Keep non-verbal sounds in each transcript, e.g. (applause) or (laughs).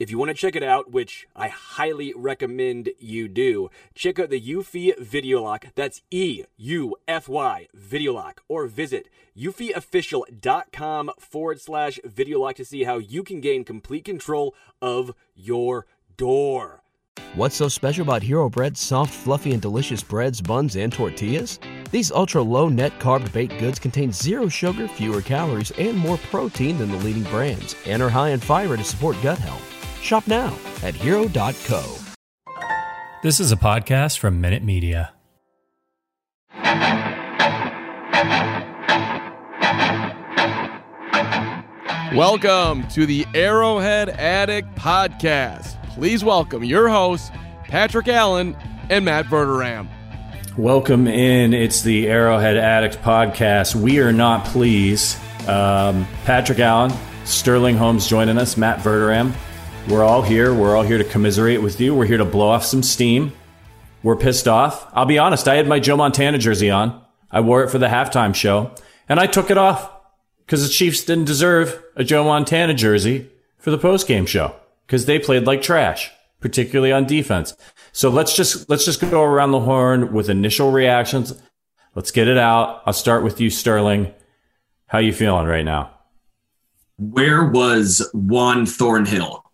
If you want to check it out, which I highly recommend you do, check out the Eufy Video Lock. That's E U F Y Video Lock. Or visit eufyofficial.com forward slash video lock to see how you can gain complete control of your door. What's so special about Hero Bread's soft, fluffy, and delicious breads, buns, and tortillas? These ultra low net carb baked goods contain zero sugar, fewer calories, and more protein than the leading brands, and are high in fiber to support gut health. Shop now at hero.co. This is a podcast from Minute Media. Welcome to the Arrowhead Addict Podcast. Please welcome your hosts, Patrick Allen and Matt Verderame. Welcome in. It's the Arrowhead Addict Podcast. We are not pleased. Um, Patrick Allen, Sterling Holmes joining us, Matt Verderame. We're all here. We're all here to commiserate with you. We're here to blow off some steam. We're pissed off. I'll be honest, I had my Joe Montana jersey on. I wore it for the halftime show, and I took it off because the Chiefs didn't deserve a Joe Montana jersey for the postgame show because they played like trash, particularly on defense. So let's just let's just go around the horn with initial reactions. Let's get it out. I'll start with you, Sterling. How you feeling right now? Where was Juan Thornhill?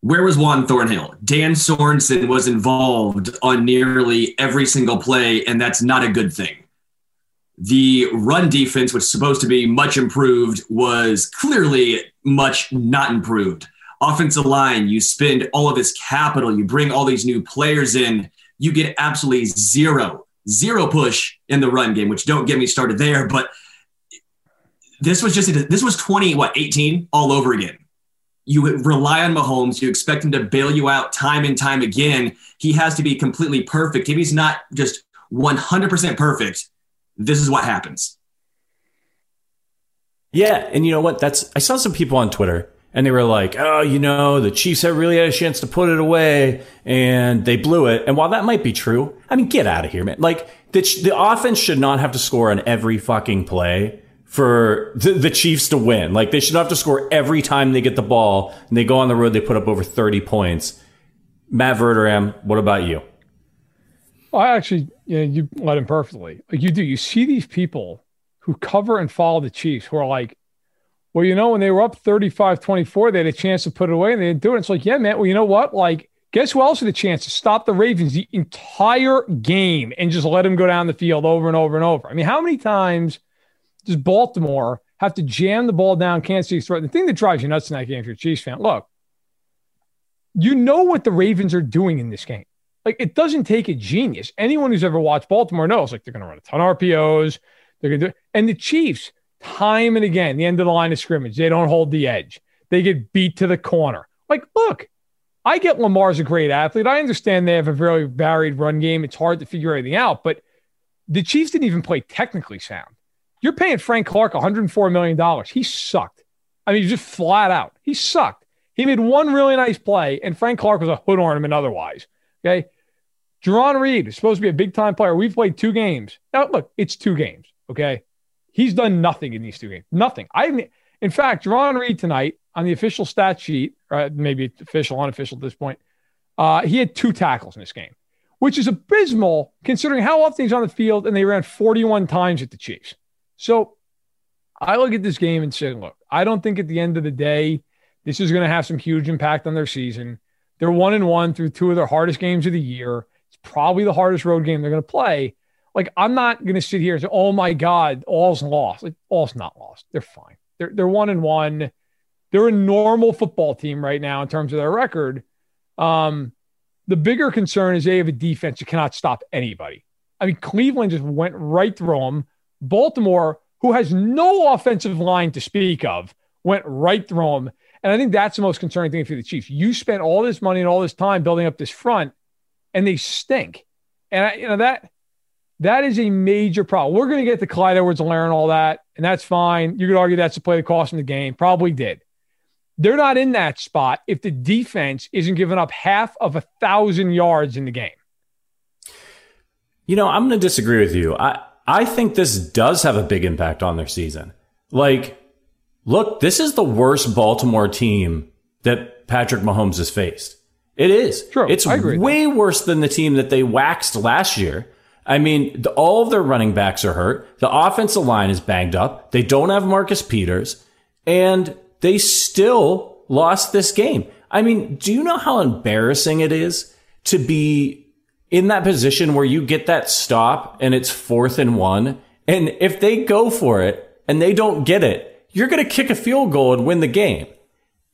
Where was Juan Thornhill? Dan Sorensen was involved on nearly every single play, and that's not a good thing. The run defense, which is supposed to be much improved, was clearly much not improved. Offensive line, you spend all of this capital, you bring all these new players in, you get absolutely zero, zero push in the run game, which don't get me started there. But this was just, this was 20, what, 18 all over again you rely on Mahomes. You expect him to bail you out time and time again. He has to be completely perfect. If he's not just 100% perfect, this is what happens. Yeah, and you know what? That's I saw some people on Twitter and they were like, "Oh, you know, the Chiefs have really had a chance to put it away and they blew it." And while that might be true, I mean, get out of here, man. Like the the offense should not have to score on every fucking play for the, the, Chiefs to win. Like they should have to score every time they get the ball and they go on the road, they put up over 30 points. Matt Verderame, what about you? I actually, you, know, you him perfectly. Like you do, you see these people who cover and follow the Chiefs who are like, well, you know, when they were up 35 24, they had a chance to put it away and they didn't do it. It's like, yeah, man, well, you know what? Like, guess who else had a chance to stop the Ravens the entire game and just let them go down the field over and over and over? I mean, how many times does Baltimore have to jam the ball down Kansas City's throat? The thing that drives you nuts game, if you're a Chiefs fan, look, you know what the Ravens are doing in this game. Like it doesn't take a genius. Anyone who's ever watched Baltimore knows like they're going to run a ton of RPOs. They're going to do, and the Chiefs, time and again, the end of the line of scrimmage, they don't hold the edge. They get beat to the corner. Like, look, I get Lamar's a great athlete. I understand they have a very varied run game. It's hard to figure anything out, but the Chiefs didn't even play technically sound. You're paying Frank Clark $104 million. He sucked. I mean, just flat out. He sucked. He made one really nice play, and Frank Clark was a hood ornament otherwise. Okay. Jarran Reed is supposed to be a big time player. We've played two games. Now, look, it's two games. Okay. He's done nothing in these two games. Nothing. I in fact, Jarran Reed tonight on the official stat sheet, or maybe official, unofficial at this point, uh, he had two tackles in this game, which is abysmal considering how often he's on the field and they ran 41 times at the Chiefs. So I look at this game and say, look, I don't think at the end of the day, this is going to have some huge impact on their season. They're one and one through two of their hardest games of the year. It's probably the hardest road game they're going to play. Like, I'm not going to sit here and say, oh my God, all's lost. Like, all's not lost. They're fine. They're, they're one and one. They're a normal football team right now in terms of their record. Um, the bigger concern is they have a defense that cannot stop anybody. I mean, Cleveland just went right through them. Baltimore, who has no offensive line to speak of, went right through them. And I think that's the most concerning thing for the Chiefs. You spent all this money and all this time building up this front, and they stink. And I, you know that that is a major problem. We're going to get the Clyde Edwards-Helaire and all that, and that's fine. You could argue that's the play that cost them the game. Probably did. They're not in that spot if the defense isn't giving up half of a thousand yards in the game. You know, I'm going to disagree with you. I I think this does have a big impact on their season. Like, look, this is the worst Baltimore team that Patrick Mahomes has faced. It is. True. It's way worse than the team that they waxed last year. I mean, the, all of their running backs are hurt. The offensive line is banged up. They don't have Marcus Peters, and they still lost this game. I mean, do you know how embarrassing it is to be in that position where you get that stop and it's fourth and one. And if they go for it and they don't get it, you're going to kick a field goal and win the game.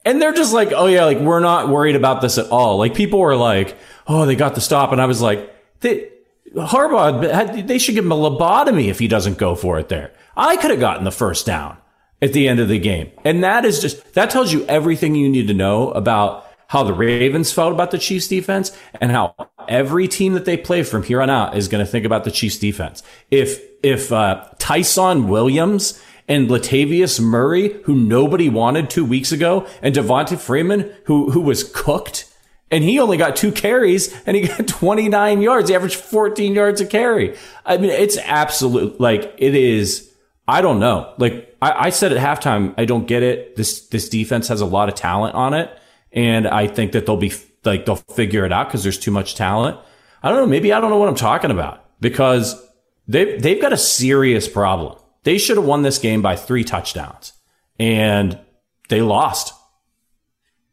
And they're just like, oh yeah, like we're not worried about this at all. Like people were like, oh, they got the stop. And I was like, they, Harbaugh, they should give him a lobotomy if he doesn't go for it there. I could have gotten the first down at the end of the game. And that is just, that tells you everything you need to know about how the Ravens felt about the Chiefs defense and how every team that they play from here on out is going to think about the Chiefs defense. If, if, uh, Ty'Son Williams and Latavius Murray, who nobody wanted two weeks ago, and Devonta Freeman, who, who was cooked, and he only got two carries and he (laughs) got 29 yards. He averaged 14 yards a carry. I mean, it's absolute, like, it is, I don't know. Like, I, I said at halftime, I don't get it. This, this defense has a lot of talent on it. And I think that they'll be like, they'll figure it out because there's too much talent. I don't know. Maybe I don't know what I'm talking about because they, they've got a serious problem. They should have won this game by three touchdowns and they lost.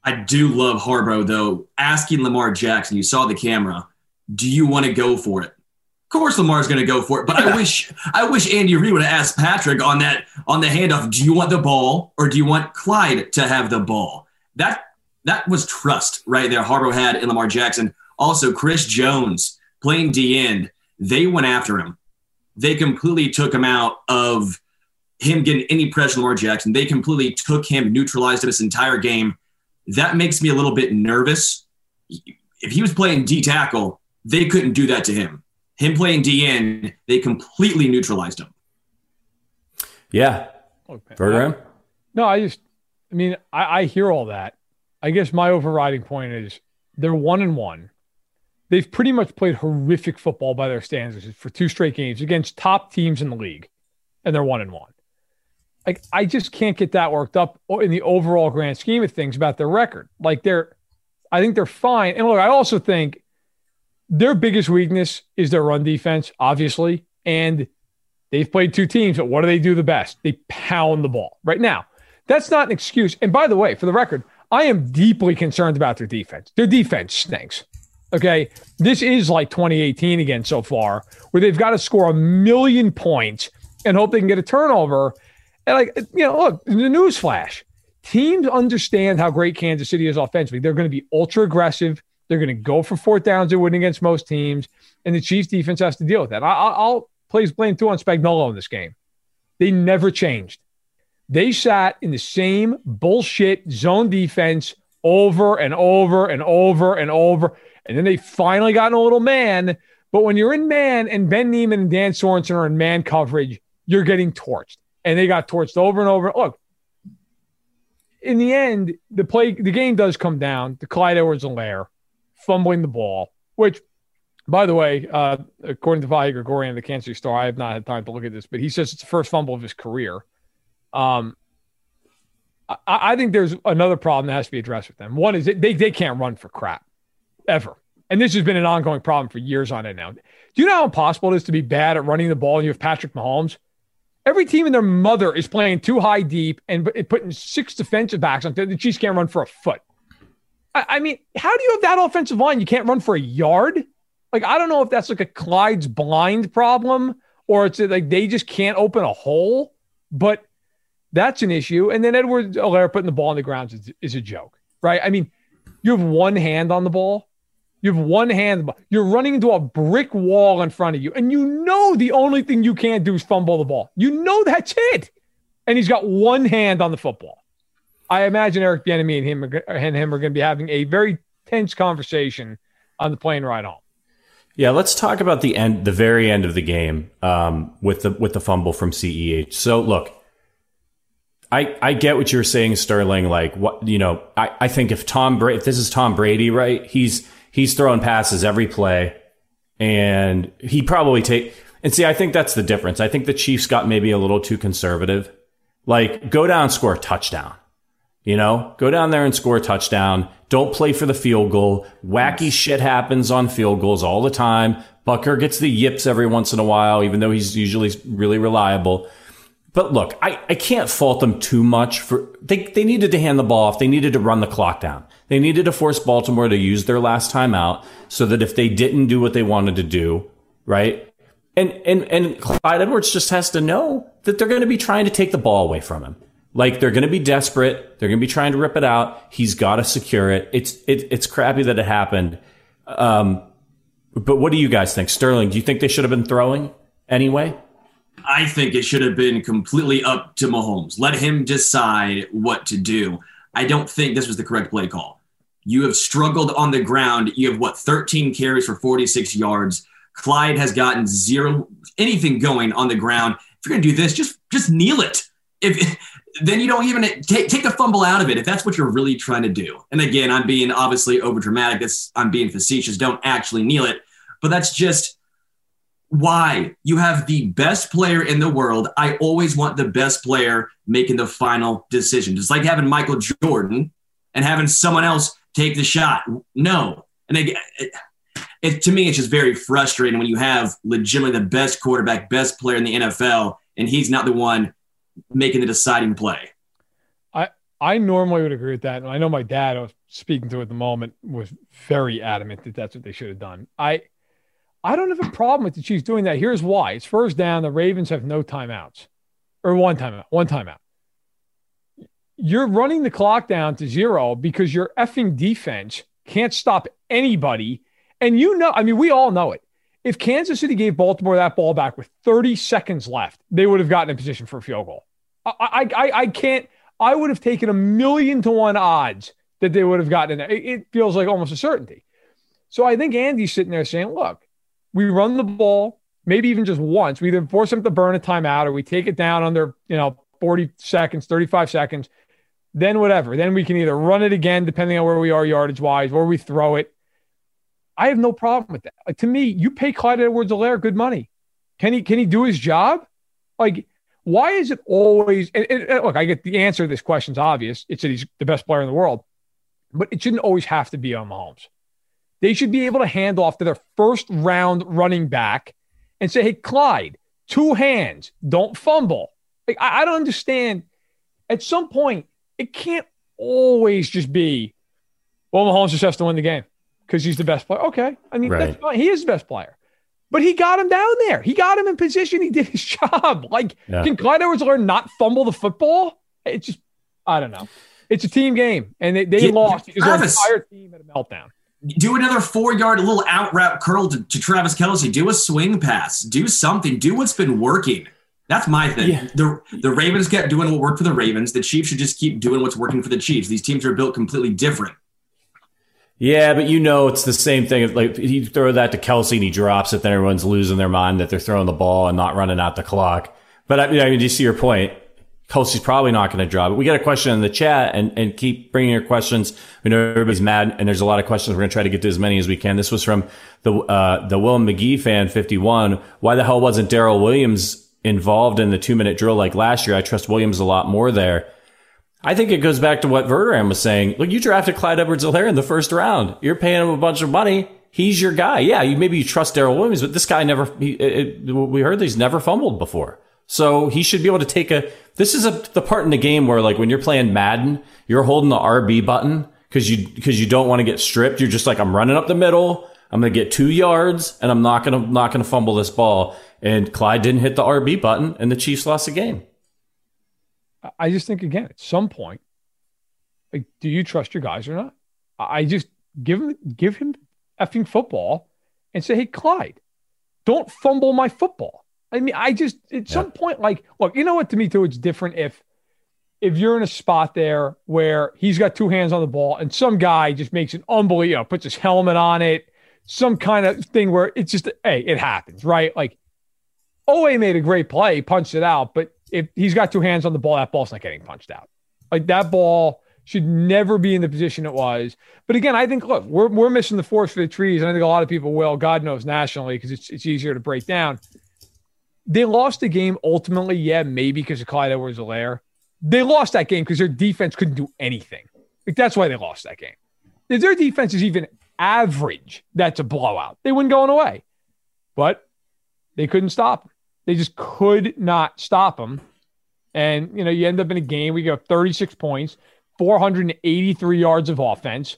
I do love Harbaugh though. Asking Lamar Jackson, you saw the camera. Do you want to go for it? Of course, Lamar's going to go for it, but I (laughs) wish I wish Andy Reid would have asked Patrick on that on the handoff. Do you want the ball or do you want Clyde to have the ball? That that was trust right there. Harbaugh had in Lamar Jackson. Also, Chris Jones playing D end. They went after him. They completely took him out of him getting any pressure on Lamar Jackson. They completely took him, neutralized him this entire game. That makes me a little bit nervous. If he was playing D tackle, they couldn't do that to him. Him playing D end, they completely neutralized him. Yeah. Okay. No, I just, I mean, I, I hear all that. I guess my overriding point is they're one and one. They've pretty much played horrific football by their standards for two straight games against top teams in the league, and they're one and one. Like I just can't get that worked up in the overall grand scheme of things about their record. Like they're, I think they're fine. And look, I also think their biggest weakness is their run defense, obviously, and they've played two teams. But what do they do the best? They pound the ball. Right now, that's not an excuse. And by the way, for the record, I am deeply concerned about their defense. Their defense stinks. Okay. This is like 2018 again so far, where they've got to score a million points and hope they can get a turnover. And like, you know, look, the news flash. Teams understand how great Kansas City is offensively. They're going to be ultra aggressive. They're going to go for fourth downs. They're winning against most teams. And the Chiefs defense has to deal with that. I, will place blame too on Spagnuolo in this game. They never changed. They sat in the same bullshit zone defense over and over and over and over. And then they finally got in a little man. But when you're in man and Ben Niemann and Dan Sorensen are in man coverage, you're getting torched. And they got torched over and over. Look, in the end, the play, the game does come down to Clyde Edwards-Helaire fumbling the ball, which, by the way, uh, according to Vahe Gregorian, the Kansas City Star, I have not had time to look at this, but he says it's the first fumble of his career. Um, I, I think there's another problem that has to be addressed with them. One is they, they can't run for crap ever. And this has been an ongoing problem for years on end now. Do you know how impossible it is to be bad at running the ball and you have Patrick Mahomes? Every team and their mother is playing too high deep and putting six defensive backs on the Chiefs can't run for a foot. I, I mean, how do you have that offensive line? You can't run for a yard. Like I don't know if that's like a Clyde's blind problem or it's like they just can't open a hole, but that's an issue. And then Edwards-Helaire putting the ball on the ground is, is a joke, right? I mean, you have one hand on the ball. You have one hand. You're running into a brick wall in front of you, and you know the only thing you can't do is fumble the ball. You know that's it. And he's got one hand on the football. I imagine Eric Bieniemy and him are, and him are going to be having a very tense conversation on the plane ride home. Yeah, let's talk about the end, the very end of the game um, with the with the fumble from CEH. So look, I I get what you're saying, Sterling. Like what you know, I, I think if Tom Brady, if this is Tom Brady, right? He's he's throwing passes every play, and he probably take. And see, I think that's the difference. I think the Chiefs got maybe a little too conservative. Like go down, score a touchdown. You know, go down there and score a touchdown. Don't play for the field goal. Wacky shit happens on field goals all the time. Butker gets the yips every once in a while, even though he's usually really reliable. But look, I, I can't fault them too much for they, they needed to hand the ball off. They needed to run the clock down. They needed to force Baltimore to use their last timeout so that if they didn't do what they wanted to do, right? And and and Clyde Edwards just has to know that they're going to be trying to take the ball away from him. Like they're going to be desperate. They're going to be trying to rip it out. He's got to secure it. It's it, it's crappy that it happened. Um, but what do you guys think, Sterling? Do you think they should have been throwing anyway? I think it should have been completely up to Mahomes. Let him decide what to do. I don't think this was the correct play call. You have struggled on the ground. You have what 13 carries for 46 yards. Clyde has gotten zero anything going on the ground. If you're going to do this, just just kneel it. If (laughs) then you don't even take take the fumble out of it if that's what you're really trying to do. And again, I'm being obviously over dramatic. That's I'm being facetious. Don't actually kneel it, but that's just why you have the best player in the world. I always want the best player making the final decision. Just like having Michael Jordan and having someone else take the shot. No, and again. It, it, to me, it's just very frustrating when you have legitimately the best quarterback, best player in the NFL, and he's not the one making the deciding play. I I normally would agree with that, and I know my dad, I was speaking to at the moment, was very adamant that that's what they should have done. I I don't have a problem with the Chiefs doing that. Here's why: it's first down. The Ravens have no timeouts, or one timeout, one timeout. You're running the clock down to zero because your effing defense can't stop anybody. And you know, I mean, we all know it. If Kansas City gave Baltimore that ball back with 30 seconds left, they would have gotten in position for a field goal. I, I, I can't. I would have taken a million to one odds that they would have gotten in. It, it feels like almost a certainty. So I think Andy's sitting there saying, "Look, we run the ball, maybe even just once. We either force them to burn a timeout, or we take it down under you know 40 seconds, 35 seconds. Then whatever. Then we can either run it again, depending on where we are yardage wise, or we throw it." I have no problem with that. Like, to me, you pay Clyde Edwards-Helaire good money. Can he can he do his job? Like, why is it always? And, and, and look, I get the answer to this question's obvious. It's that he's the best player in the world, but it shouldn't always have to be on Mahomes. They should be able to hand off to their first round running back and say, "Hey, Clyde, two hands, don't fumble." Like, I, I don't understand. At some point, it can't always just be, "Well, Mahomes just has to win the game." because he's the best player. Okay. I mean, right. he is the best player. But he got him down there. He got him in position. He did his (laughs) job. Like, yeah. can Clyde Edwards Helaire not fumble the football? It's just, I don't know. It's a team game, and they, they lost because their entire team had a meltdown. Do another four yard, little out route curl to, to, Travis Kelce. Do a swing pass. Do something. Do what's been working. That's my thing. Yeah. The, the Ravens kept doing what worked for the Ravens. The Chiefs should just keep doing what's working for the Chiefs. These teams are built completely different. Yeah, but you know it's the same thing. Like you throw that to Kelsey and he drops it, then everyone's losing their mind that they're throwing the ball and not running out the clock. But I mean, I mean, you see your point. Kelce's probably not going to drop it. We got a question in the chat and, and keep bringing your questions. We know everybody's mad and there's a lot of questions. We're going to try to get to as many as we can. This was from the, uh, the Will McGee fan 51. Why the hell wasn't Daryl Williams involved in the two minute drill like last year? I trust Williams a lot more there. I think it goes back to what Verderame was saying. Look, you drafted Clyde Edwards-Helaire in the first round. You're paying him a bunch of money. He's your guy. Yeah, you maybe you trust Daryl Williams, but this guy never. He, it, we heard that he's never fumbled before. So he should be able to take a. This is a the part in the game where like when you're playing Madden, you're holding the RB button because you because you don't want to get stripped. You're just like I'm running up the middle. I'm gonna get two yards and I'm not gonna not gonna fumble this ball. And Clyde didn't hit the RB button, and the Chiefs lost the game. I just think again at some point, like, do you trust your guys or not? I just give him give him effing football and say, hey Clyde, don't fumble my football. I mean, I just at yeah. some point, like, look, you know what? To me, too, it's different if if you're in a spot there where he's got two hands on the ball and some guy just makes an unbelievable, puts his helmet on it, some kind of thing where it's just, hey, it happens, right? Like, Oweh made a great play, punched it out, but if he's got two hands on the ball, that ball's not getting punched out. Like that ball should never be in the position it was. But again, I think look, we're we're missing the forest for the trees, and I think a lot of people will. God knows nationally because it's it's easier to break down. They lost the game ultimately, yeah, maybe because of Clyde Edwards-Helaire. They lost that game because their defense couldn't do anything. Like that's why they lost that game. If their defense is even average, that's a blowout. They wouldn't go going away. But they couldn't stop them. They just could not stop them. And, you know, you end up in a game you go 36 points, 483 yards of offense.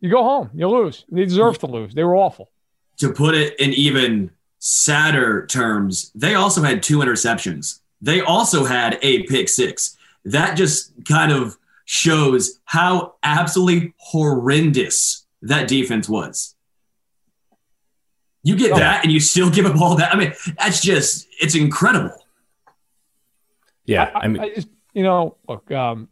You go home, you lose. They deserve to lose. They were awful. To put it in even sadder terms, they also had two interceptions. They also had a pick six. That just kind of shows how absolutely horrendous that defense was. You get oh. that and you still give up all that. I mean, that's just, it's incredible. Yeah. I, I mean, I just, you know, look, um,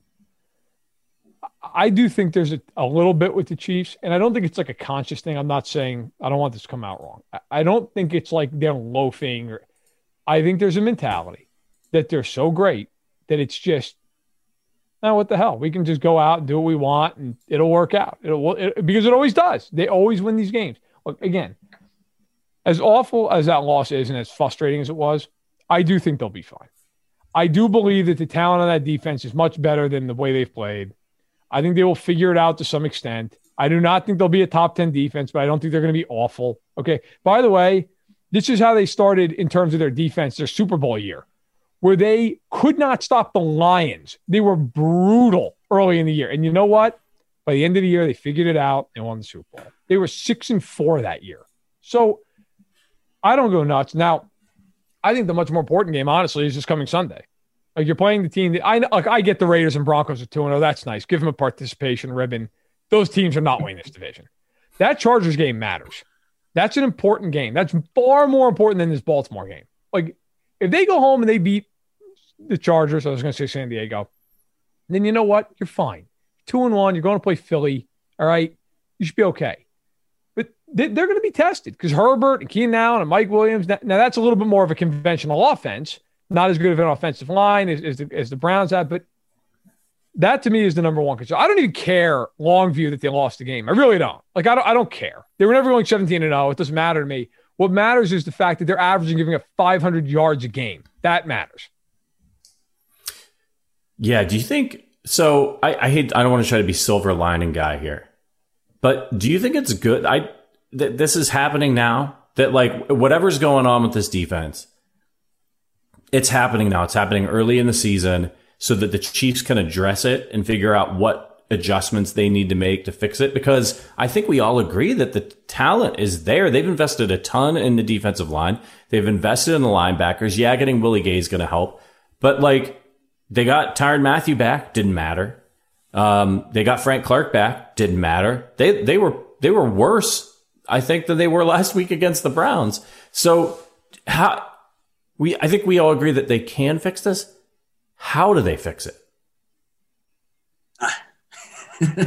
I do think there's a, a little bit with the Chiefs, and I don't think it's like a conscious thing. I'm not saying I don't want this to come out wrong. I, I don't think it's like they're loafing, or I think there's a mentality that they're so great that it's just, now oh, what the hell? We can just go out and do what we want, and it'll work out. It'll it, because it always does. They always win these games. Look again, as awful as that loss is, and as frustrating as it was, I do think they'll be fine. I do believe that the talent on that defense is much better than the way they've played. I think they will figure it out to some extent. I do not think they'll be a top 10 defense, but I don't think they're going to be awful. Okay. By the way, this is how they started in terms of their defense, their Super Bowl year, where they could not stop the Lions. They were brutal early in the year. And you know what? By the end of the year, they figured it out and won the Super Bowl. They were six and four that year. So I don't go nuts. Now, I think the much more important game, honestly, is just coming Sunday. Like you're playing the team that I like. I get the Raiders and Broncos at two and zero. That's nice. Give them a participation ribbon. Those teams are not winning this division. That Chargers game matters. That's an important game. That's far more important than this Baltimore game. Like if they go home and they beat the Chargers, I was going to say San Diego, then you know what? You're fine. Two and one. You're going to play Philly. All right. You should be okay. But they're going to be tested because Herbert and Keenan Allen and Mike Williams. Now that's a little bit more of a conventional offense not as good of an offensive line as, as, the, as the Browns have, but that to me is the number one concern. I don't even care long view that they lost the game. I really don't. Like I don't I don't care. They were never going 17 and 0. It doesn't matter to me. What matters is the fact that they're averaging giving up 500 yards a game. That matters. Yeah. Do you think so? I, I hate. I don't want to try to be silver lining guy here, but do you think it's good? I that this is happening now. That like whatever's going on with this defense, it's happening now. It's happening early in the season so that the Chiefs can address it and figure out what adjustments they need to make to fix it. Because I think we all agree that the talent is there. They've invested a ton in the defensive line. They've invested in the linebackers. Yeah, getting Willie Gay is going to help. But like, they got Tyrann Mathieu back. Didn't matter. Um, they got Frank Clark back. Didn't matter. They, they were, they were worse, I think, than they were (laughs) last week against the Browns. So how, we, I think we all agree that they can fix this. How do they fix it? (laughs)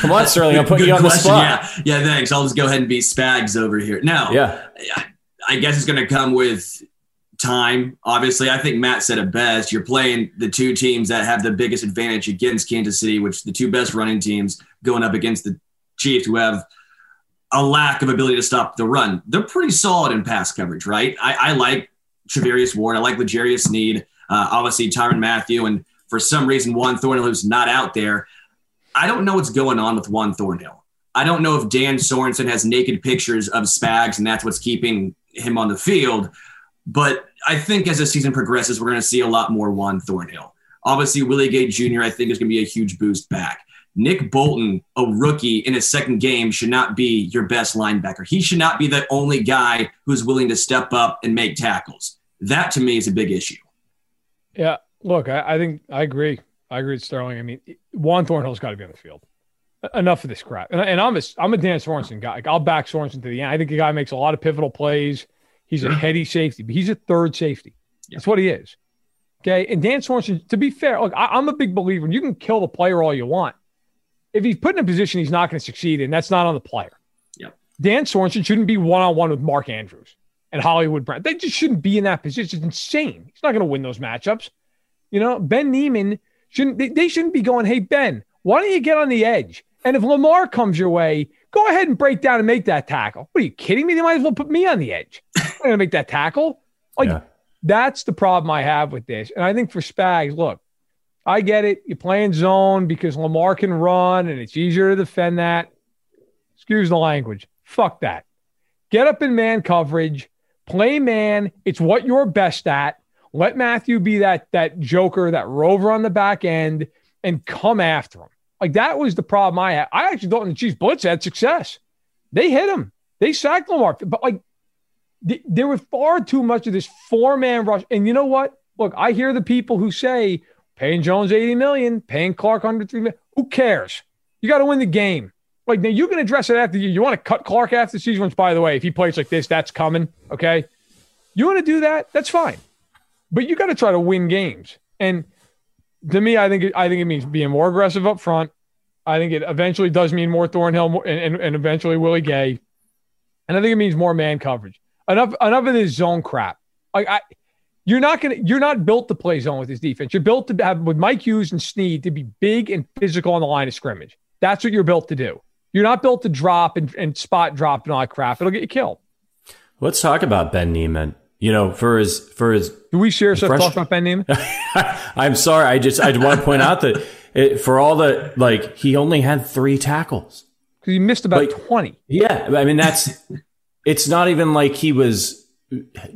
Come on, Sterling. I'm putting Good you on question. the spot. Yeah, yeah. Thanks. I'll just go ahead and be Spags over here. Now, yeah. I guess it's going to come with time. Obviously, I think Matt said it best. You're playing the two teams that have the biggest advantage against Kansas City, which the two best running teams going up against the Chiefs, who have a lack of ability to stop the run. They're pretty solid in pass coverage, right? I, I like Charvarius Ward. I like L'Jarius Sneed. Uh, obviously, Tyrann Mathieu. And for some reason, Juan Thornhill is not out there. I don't know what's going on with Juan Thornhill. I don't know if Dan Sorensen has naked pictures of Spags and that's what's keeping him on the field. But I think as the season progresses, we're going to see a lot more Juan Thornhill. Obviously, Willie Gay Jr., I think, is going to be a huge boost back. Nick Bolton, a rookie in his second game, should not be your best linebacker. He should not be the only guy who's willing to step up and make tackles. That to me is a big issue. Yeah. Look, I, I think I agree. I agree with Sterling. I mean, Juan Thornhill's got to be on the field. Enough of this crap. And, and I'm a, I'm a Dan Sorensen guy. I'll back Sorensen to the end. I think the guy makes a lot of pivotal plays. He's a heady safety, but he's a third safety. That's what he is. Okay. And Dan Sorensen, to be fair, look, I, I'm a big believer. You can kill the player all you want. If he's put in a position he's not going to succeed in, that's not on the player. Yep. Dan Sorensen shouldn't be one on one with Mark Andrews and Hollywood Brown. They just shouldn't be in that position. It's insane. He's not going to win those matchups. You know, Ben Niemann shouldn't. They, they shouldn't be going, "Hey Ben, why don't you get on the edge?" And if Lamar comes your way, go ahead and break down and make that tackle. What are you kidding me? They might as well put me on the edge. (laughs) I'm going to make that tackle. Like Yeah. that's the problem I have with this. And I think for Spags, look, I get it. You're playing zone because Lamar can run and it's easier to defend that. Excuse the language. Fuck that. Get up in man coverage, play man. It's what you're best at. Let Mathieu be that that joker, that rover on the back end, and come after him. Like that was the problem I had. I actually thought the Chiefs blitz had success. They hit him. They sacked Lamar, but like th- there was far too much of this four man rush. And you know what? Look, I hear the people who say paying Jones 80 million, paying Clark under three million. Who cares? You got to win the game. Like now you can address it after you. You want to cut Clark after the season, by the way, if he plays like this, that's coming. Okay. You want to do that? That's fine. But you got to try to win games. And to me, I think it, I think it means being more aggressive up front. I think it eventually does mean more Thornhill and, and, and eventually Willie Gay. And I think it means more man coverage. Enough enough of this zone crap. Like I you're not gonna you're not built to play zone with this defense. You're built to have with Mike Hughes and Sneed to be big and physical on the line of scrimmage. That's what you're built to do. You're not built to drop and, and spot drop and all that crap. It'll get you killed. Let's talk about Ben Niemann. You know, for his for his Do we share stuff Fresh- talk about Ben Niemann? (laughs) I'm sorry. I just I want to point out that it, for all the like he only had three tackles. Because he missed about Like- 20. Yeah, I mean that's it's not even like he was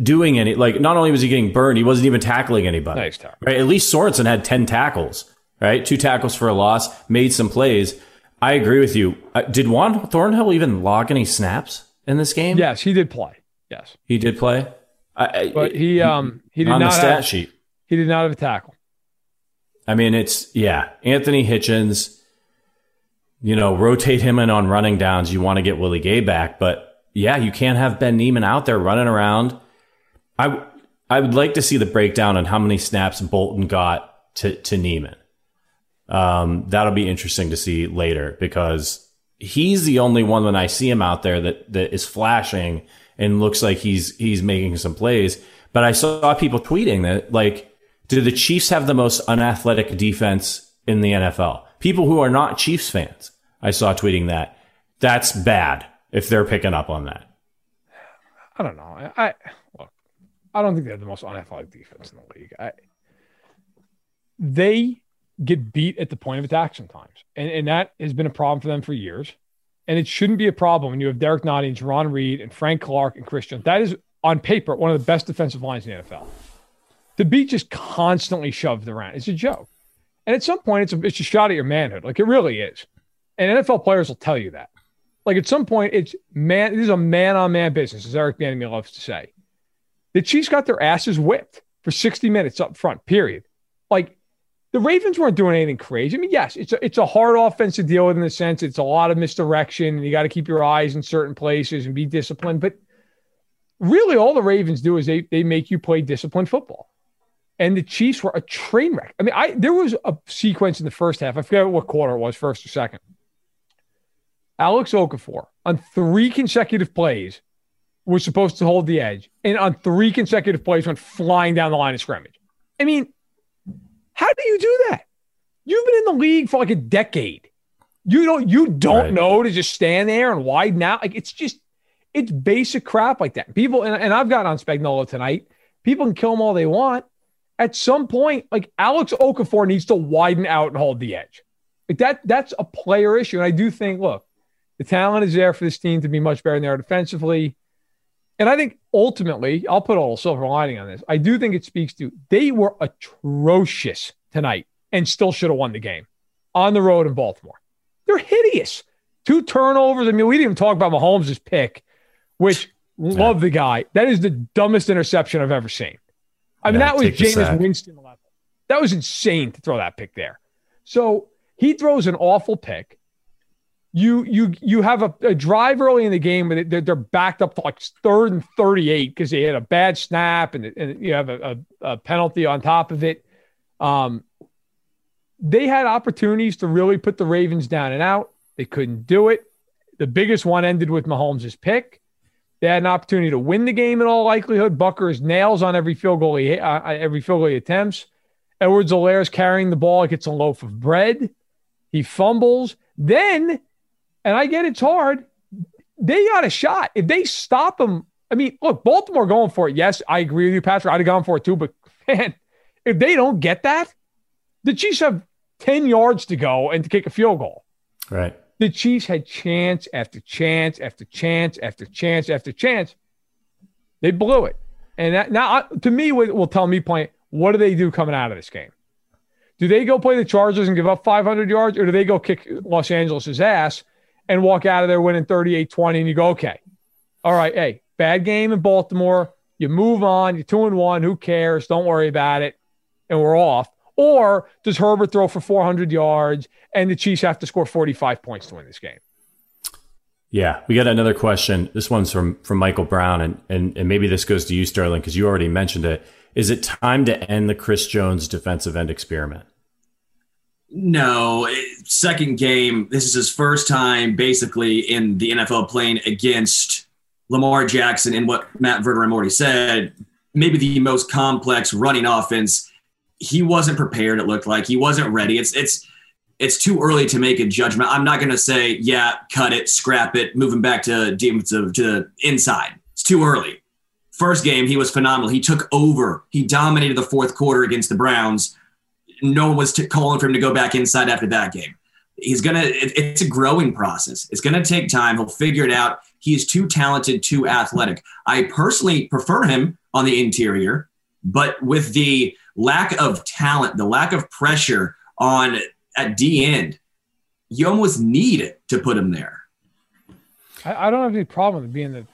doing any like not only was he getting burned, he wasn't even tackling anybody. Nice tackle. Right? At least Sorensen had 10 tackles, right? Two tackles for a loss, made some plays. I agree with you. Uh, did Juan Thornhill even log any snaps in this game? Yes, he did play. Yes. He did play. I, I, But he um he did on not the stat have, sheet. he did not have a tackle. I mean, it's yeah, Anthony Hitchens. You know, rotate him in on running downs. You want to get Willie Gay back, but yeah, you can't have Ben Niemann out there running around. I I would like to see the breakdown on how many snaps Bolton got to to Niemann. Um, that'll be interesting to see later because he's the only one when I see him out there that that is flashing and looks like he's he's making some plays. But I saw people tweeting that like, do the Chiefs have the most unathletic defense in the NFL? People who are not Chiefs fans, I saw tweeting that. That's bad if they're picking up on that. I don't know. I, I look. I don't think they have the most unathletic defense in the league. I, they get beat at the point of attack sometimes, and and that has been a problem for them for years. And it shouldn't be a problem when you have Derrick Nnadi, Jarran Reed, and Frank Clark and Christian. That is on paper one of the best defensive lines in the NFL. To be just constantly shoved around, it's a joke. And at some point, it's a, it's a shot at your manhood. Like it really is. And NFL players will tell you that. Like at some point, it's man. This is a man-on-man business, as Eric Bieniemy loves to say. The Chiefs got their asses whipped for 60 minutes up front. Period. The Ravens weren't doing anything crazy. I mean, yes, it's a, it's a hard offense to deal with in the sense it's a lot of misdirection, and you got to keep your eyes in certain places and be disciplined. But really, all the Ravens do is they they make you play disciplined football. And the Chiefs were a train wreck. I mean, I there was a sequence in the first half. I forget what quarter it was, first or second. Alex Okafor on three consecutive plays was supposed to hold the edge, and on three consecutive plays went flying down the line of scrimmage. I mean, how do you do that? You've been in the league for like a decade. You don't you don't Right. know to just stand there and widen out. Like it's just it's basic crap like that. People and, and I've got on Spagnuolo tonight. People can kill them all they want. At some point, like Alex Okafor needs to widen out and hold the edge. Like that, that's a player issue. And I do think, look, the talent is there for this team to be much better than they are defensively. And I think ultimately, I'll put a little silver lining on this. I do think it speaks to they were atrocious tonight and still should have won the game on the road in Baltimore. They're hideous. Two turnovers. I mean, we didn't even talk about Mahomes' pick, which yeah. love the guy. That is the dumbest interception I've ever seen. I mean, yeah, that was Jameis Winston level. That was insane to throw that pick there. So he throws an awful pick. You you you have a, a drive early in the game, and they're, they're backed up to like third and thirty-eight because they had a bad snap, and, and you have a, a, a penalty on top of it. Um, they had opportunities to really put the Ravens down and out. They couldn't do it. The biggest one ended with Mahomes' pick. They had an opportunity to win the game in all likelihood. Butker's nails on every field goal he uh, every field goal he attempts. Edwards-Helaire's carrying the ball it's a loaf of bread. He fumbles. Then, and I get it's hard, they got a shot. If they stop them, I mean, look, Baltimore going for it. Yes, I agree with you, Patrick. I'd have gone for it too. But (laughs) man, if they don't get that, the Chiefs have 10 yards to go and to kick a field goal. Right. The Chiefs had chance after chance after chance after chance after chance. They blew it. And that, now, to me, will tell me point what do they do coming out of this game? Do they go play the Chargers and give up 500 yards, or do they go kick Los Angeles' ass and walk out of there winning 38 20? And you go, okay, all right, hey, bad game in Baltimore. You move on. You're two and one. Who cares? Don't worry about it. And we're off. Or does Herbert throw for 400 yards and the Chiefs have to score 45 points to win this game? Yeah, we got another question. This one's from from Michael Brown, and and, and maybe this goes to you, Sterling, because you already mentioned it. Is it time to end the Chris Jones defensive end experiment? No, second game. This is his first time basically in the NFL playing against Lamar Jackson and what Matt Verderame already said, maybe the most complex running offense. He wasn't prepared. It looked like he wasn't ready. It's it's it's too early to make a judgment. I'm not going to say, yeah, cut it, scrap it, moving back to defensive to inside. It's too early. First game, he was phenomenal. He took over. He dominated the fourth quarter against the Browns. No one was t- calling for him to go back inside after that game. He's gonna. It, it's a growing process. It's gonna take time. He'll figure it out. He is too talented, too athletic. I personally prefer him on the interior, but with the lack of talent, the lack of pressure on at D end, you almost need it to put him there. I, I don't have any problem with being the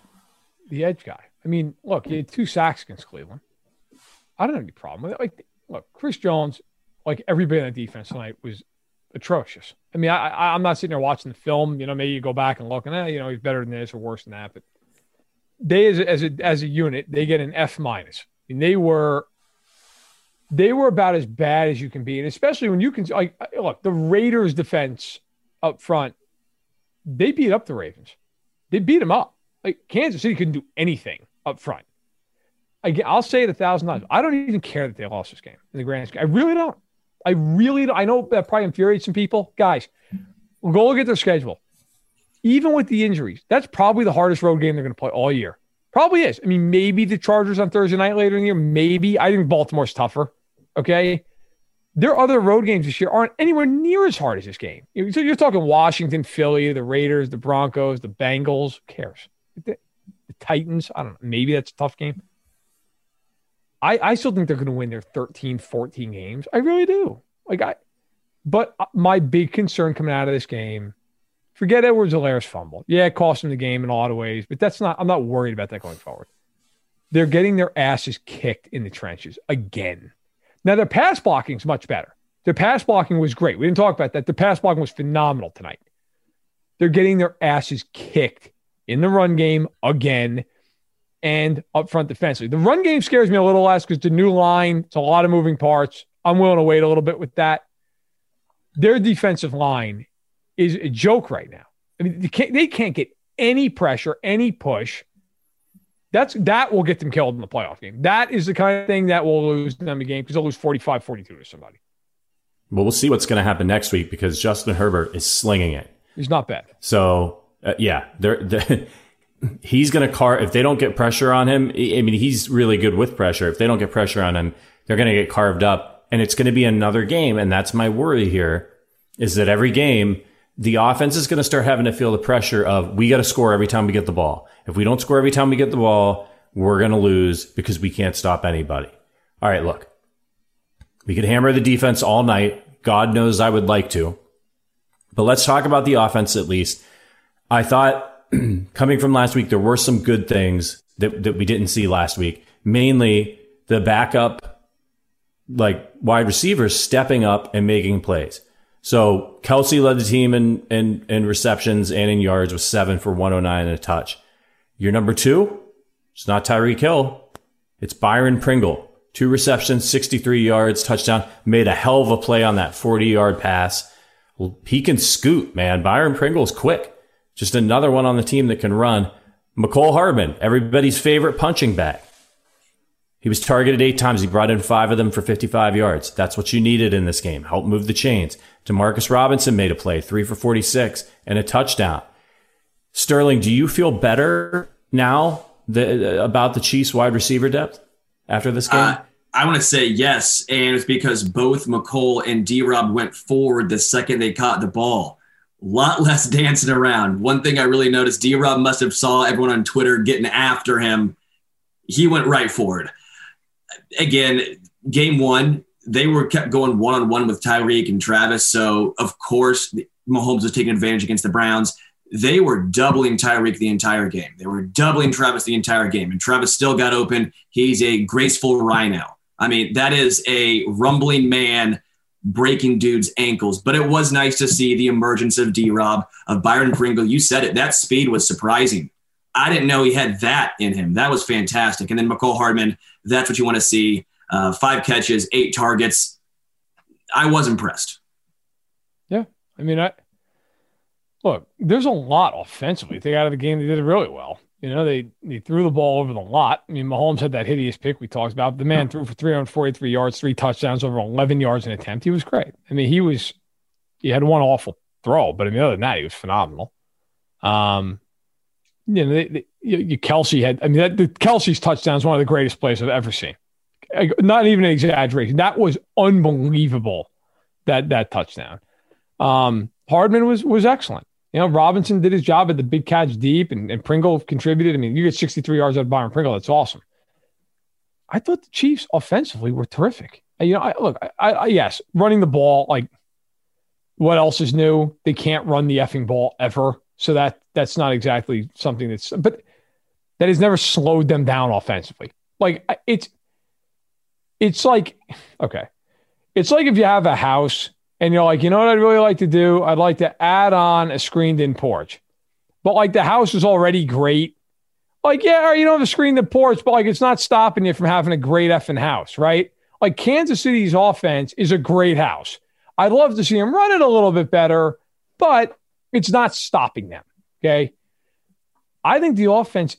the edge guy. I mean, look, he had two sacks against Cleveland. I don't have any problem with it. Like, look, Chris Jones, like everybody on the defense tonight, was atrocious. I mean, I, I, am not sitting there watching the film. You know, maybe you go back and look, and eh, you know, he's better than this or worse than that. But they, as a, as a, as a unit, they get an F minus. I mean, they were they were about as bad as you can be, and especially when you can like look the Raiders' defense up front. They beat up the Ravens. They beat them up. Like Kansas City couldn't do anything up front. Again, I'll say it a thousand times. I don't even care that they lost this game in the grand scheme. I really don't. I really. I know that probably infuriates some people. Guys, we'll go look at their schedule. Even with the injuries, that's probably the hardest road game they're going to play all year. Probably is. I mean, maybe the Chargers on Thursday night later in the year. Maybe. I think Baltimore's tougher. Okay. Their other road games this year aren't anywhere near as hard as this game. So you're talking Washington, Philly, the Raiders, the Broncos, the Bengals. Who cares? the, the Titans. I don't know. Maybe that's a tough game. I, I still think they're going to win their 13, 14 games. I really do. Like I, but uh, my big concern coming out of this game, forget Edwards-Helaire's fumble. Yeah, it cost them the game in a lot of ways, but that's not. I'm not worried about that going forward. They're getting their asses kicked in the trenches again. Now their pass blocking is much better. Their pass blocking was great. We didn't talk about that. The pass blocking was phenomenal tonight. They're getting their asses kicked in the run game again and up front defensively. The run game scares me a little less because the new line, it's a lot of moving parts. I'm willing to wait a little bit with that. Their defensive line is a joke right now. I mean, they can't, they can't get any pressure, any push. That's that will get them killed in the playoff game. That is the kind of thing that will lose them the game because they'll lose 45 42 to somebody. Well, we'll see what's going to happen next week because Justin Herbert is slinging it. He's not bad. So uh, yeah, they're, (laughs) they're he's going to carve if they don't get pressure on him. I mean, he's really good with pressure. If they don't get pressure on him, they're going to get carved up, and it's going to be another game. And that's my worry here: is that every game the offense is going to start having to feel the pressure of we got to score every time we get the ball. If we don't score every time we get the ball, we're going to lose because we can't stop anybody. All right, look, we could hammer the defense all night. God knows I would like to. But let's talk about the offense at least. I thought (clears throat) coming from last week, there were some good things that, that we didn't see last week. Mainly the backup, like wide receivers stepping up and making plays. So Kelce led the team in, in, in receptions and in yards with seven for 109 and a touch. Your number two, it's not Tyreek Hill. It's Byron Pringle. Two receptions, 63 yards, touchdown. Made a hell of a play on that 40 yard pass. He can scoot, man. Byron Pringle's quick. Just another one on the team that can run. Mecole Hardman, everybody's favorite punching bag. He was targeted eight times. He brought in five of them for 55 yards. That's what you needed in this game. Help move the chains. Demarcus Robinson made a play, three for 46 and a touchdown. Sterling, do you feel better now the, about the Chiefs wide receiver depth after this game? Uh, I want to say yes, and it's because both Mecole and D Rob went forward the second they caught the ball. Lot less (laughs) dancing around. One thing I really noticed, D Rob must have saw everyone on Twitter getting after him. He went right forward. Again, game one, they were kept going one on one with Tyreek and Travis. So of course, Mahomes was taking advantage against the Browns. They were doubling Tyreek the entire game. They were doubling Travis the entire game, and Travis still got open. He's a graceful rhino. I mean, that is a rumbling man breaking dudes' ankles. But it was nice to see the emergence of D Rob, of Byron Pringle. You said it, that speed was surprising. I didn't know he had that in him. That was fantastic. And then Mecole Hardman, that's what you want to see. Uh, five catches, eight targets. I was impressed. Yeah. I mean, I look, there's a lot offensively. They got out of the game, they did it really well. You know, they they threw the ball over the lot. I mean, Mahomes had that hideous pick we talked about. The man threw for 343 yards, three touchdowns, over 11 yards an attempt. He was great. I mean, he was he had one awful throw, but I mean, other than that, he was phenomenal. Um, you know, they, they, you, Kelce had. I mean, that, the Kelce's touchdown is one of the greatest plays I've ever seen. Not even an exaggeration. That was unbelievable. That that touchdown. Um, Hardman was was excellent. You know, Robinson did his job at the big catch deep, and, and Pringle contributed. I mean, you get 63 yards out of Byron Pringle. That's awesome. I thought the Chiefs offensively were terrific. And, you know, I, look, I, I, yes, running the ball, like, what else is new? They can't run the effing ball ever. So that that's not exactly something that's, but that has never slowed them down offensively. Like, it's, it's like, okay. It's like if you have a house and you're like, you know what I'd really like to do? I'd like to add on a screened in porch. But like the house is already great. Like, yeah, you don't have a screened in porch, but like it's not stopping you from having a great effing house, right? Like Kansas City's offense is a great house. I'd love to see them run it a little bit better, but it's not stopping them. Okay. I think the offense,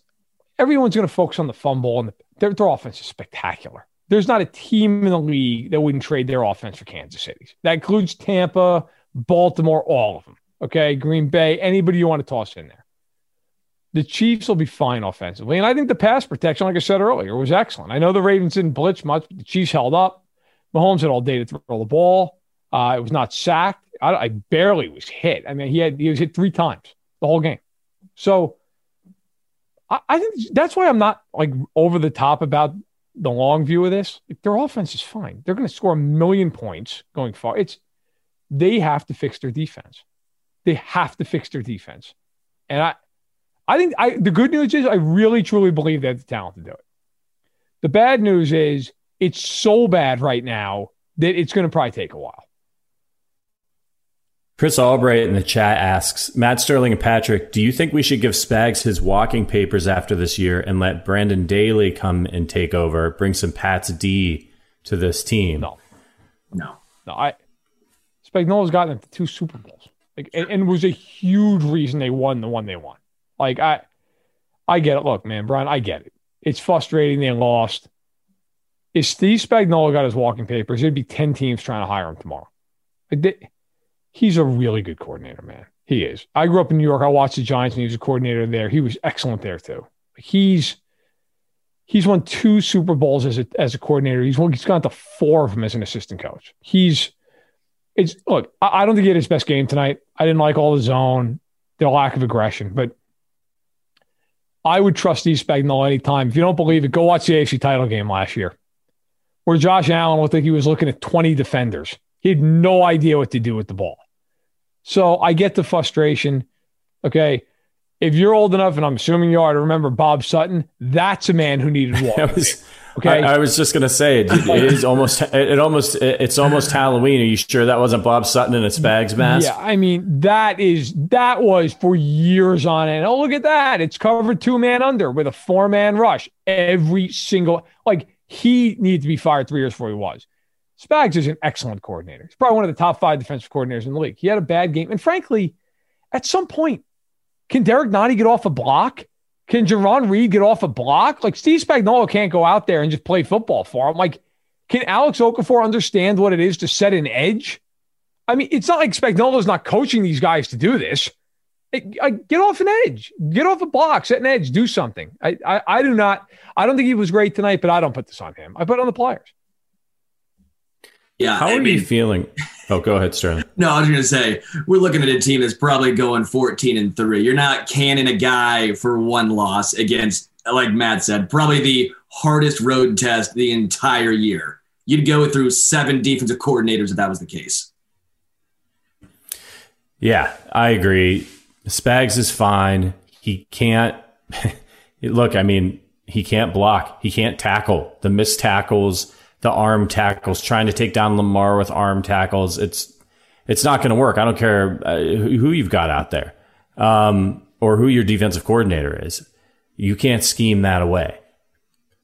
everyone's going to focus on the fumble, and the, their, their offense is spectacular there's not a team in the league that wouldn't trade their offense for Kansas City's. That includes Tampa, Baltimore, all of them. Okay. Green Bay, anybody you want to toss in there. The Chiefs will be fine offensively. And I think the pass protection, like I said earlier, was excellent. I know the Ravens didn't blitz much, but the Chiefs held up. Mahomes had all day to throw the ball. Uh, it was not sacked. I, I barely was hit. I mean, he had he was hit three times the whole game. So I think that's why I'm not like over the top about the long view of this, their offense is fine. They're going to score a million points going far. It's they have to fix their defense. They have to fix their defense. And I I think I the good news is I really truly believe they have the talent to do it. The bad news is it's so bad right now that it's going to probably take a while. Chris Albright in the chat asks Matt Sterling and Patrick, do you think we should give Spags his walking papers after this year and let Brendan Daly come and take over, bring some Pat's D to this team? No, no, no. I Spagnuolo's gotten them to two Super Bowls, like, and, and was a huge reason they won the one they won. Like I, I get it. Look, man, Brian, I get it. It's frustrating they lost. If Steve Spagnuolo got his walking papers, there'd be ten teams trying to hire him tomorrow. Like, they, he's a really good coordinator, man. He is. I grew up in New York. I watched the Giants and he was a coordinator there. He was excellent there too. He's he's won two Super Bowls as a as a coordinator. He's won, he's gone to four of them as an assistant coach. He's it's look. I, I don't think he had his best game tonight. I didn't like all the zone, the lack of aggression, but I would trust Steve Spagnuolo anytime. If you don't believe it, go watch the AFC title game last year, where Josh Allen looked like he was looking at 20 defenders. He had no idea what to do with the ball. So I get the frustration. Okay. If you're old enough, and I'm assuming you are, to remember Bob Sutton, that's a man who needed water. (laughs) Okay. I, I, was just gonna say it, it (laughs) is almost it almost it's almost Halloween. Are you sure that wasn't Bob Sutton in a Spags mask? Yeah, I mean that is that was for years on end. Oh, look at that! It's covered two man under with a four man rush every single like he needed to be fired three years before he was. Spags is an excellent coordinator. He's probably one of the top five defensive coordinators in the league. He had a bad game, and frankly, at some point, can Derrick Nnadi get off a block? Can Jarran Reed get off a block? Like Steve Spagnuolo can't go out there and just play football for him. Like, can Alex Okafor understand what it is to set an edge? I mean, it's not like Spagnuolo's not coaching these guys to do this. Get off an edge, get off a block, set an edge, do something. I, I, I do not. I don't think he was great tonight, but I don't put this on him. I put it on the players. Yeah. How I are mean, you feeling? Oh, go ahead, Sterling. (laughs) no, I was going to say we're looking at a team that's probably going 14 and three. You're not canning a guy for one loss against, like Matt said, probably the hardest road test the entire year. You'd go through seven defensive coordinators if that was the case. Yeah, I agree. Spags is fine. He can't (laughs) look. I mean, he can't block. He can't tackle. The missed tackles the arm tackles, trying to take down Lamar with arm tackles. It's it's not going to work. I don't care uh, who you've got out there um, or who your defensive coordinator is. You can't scheme that away.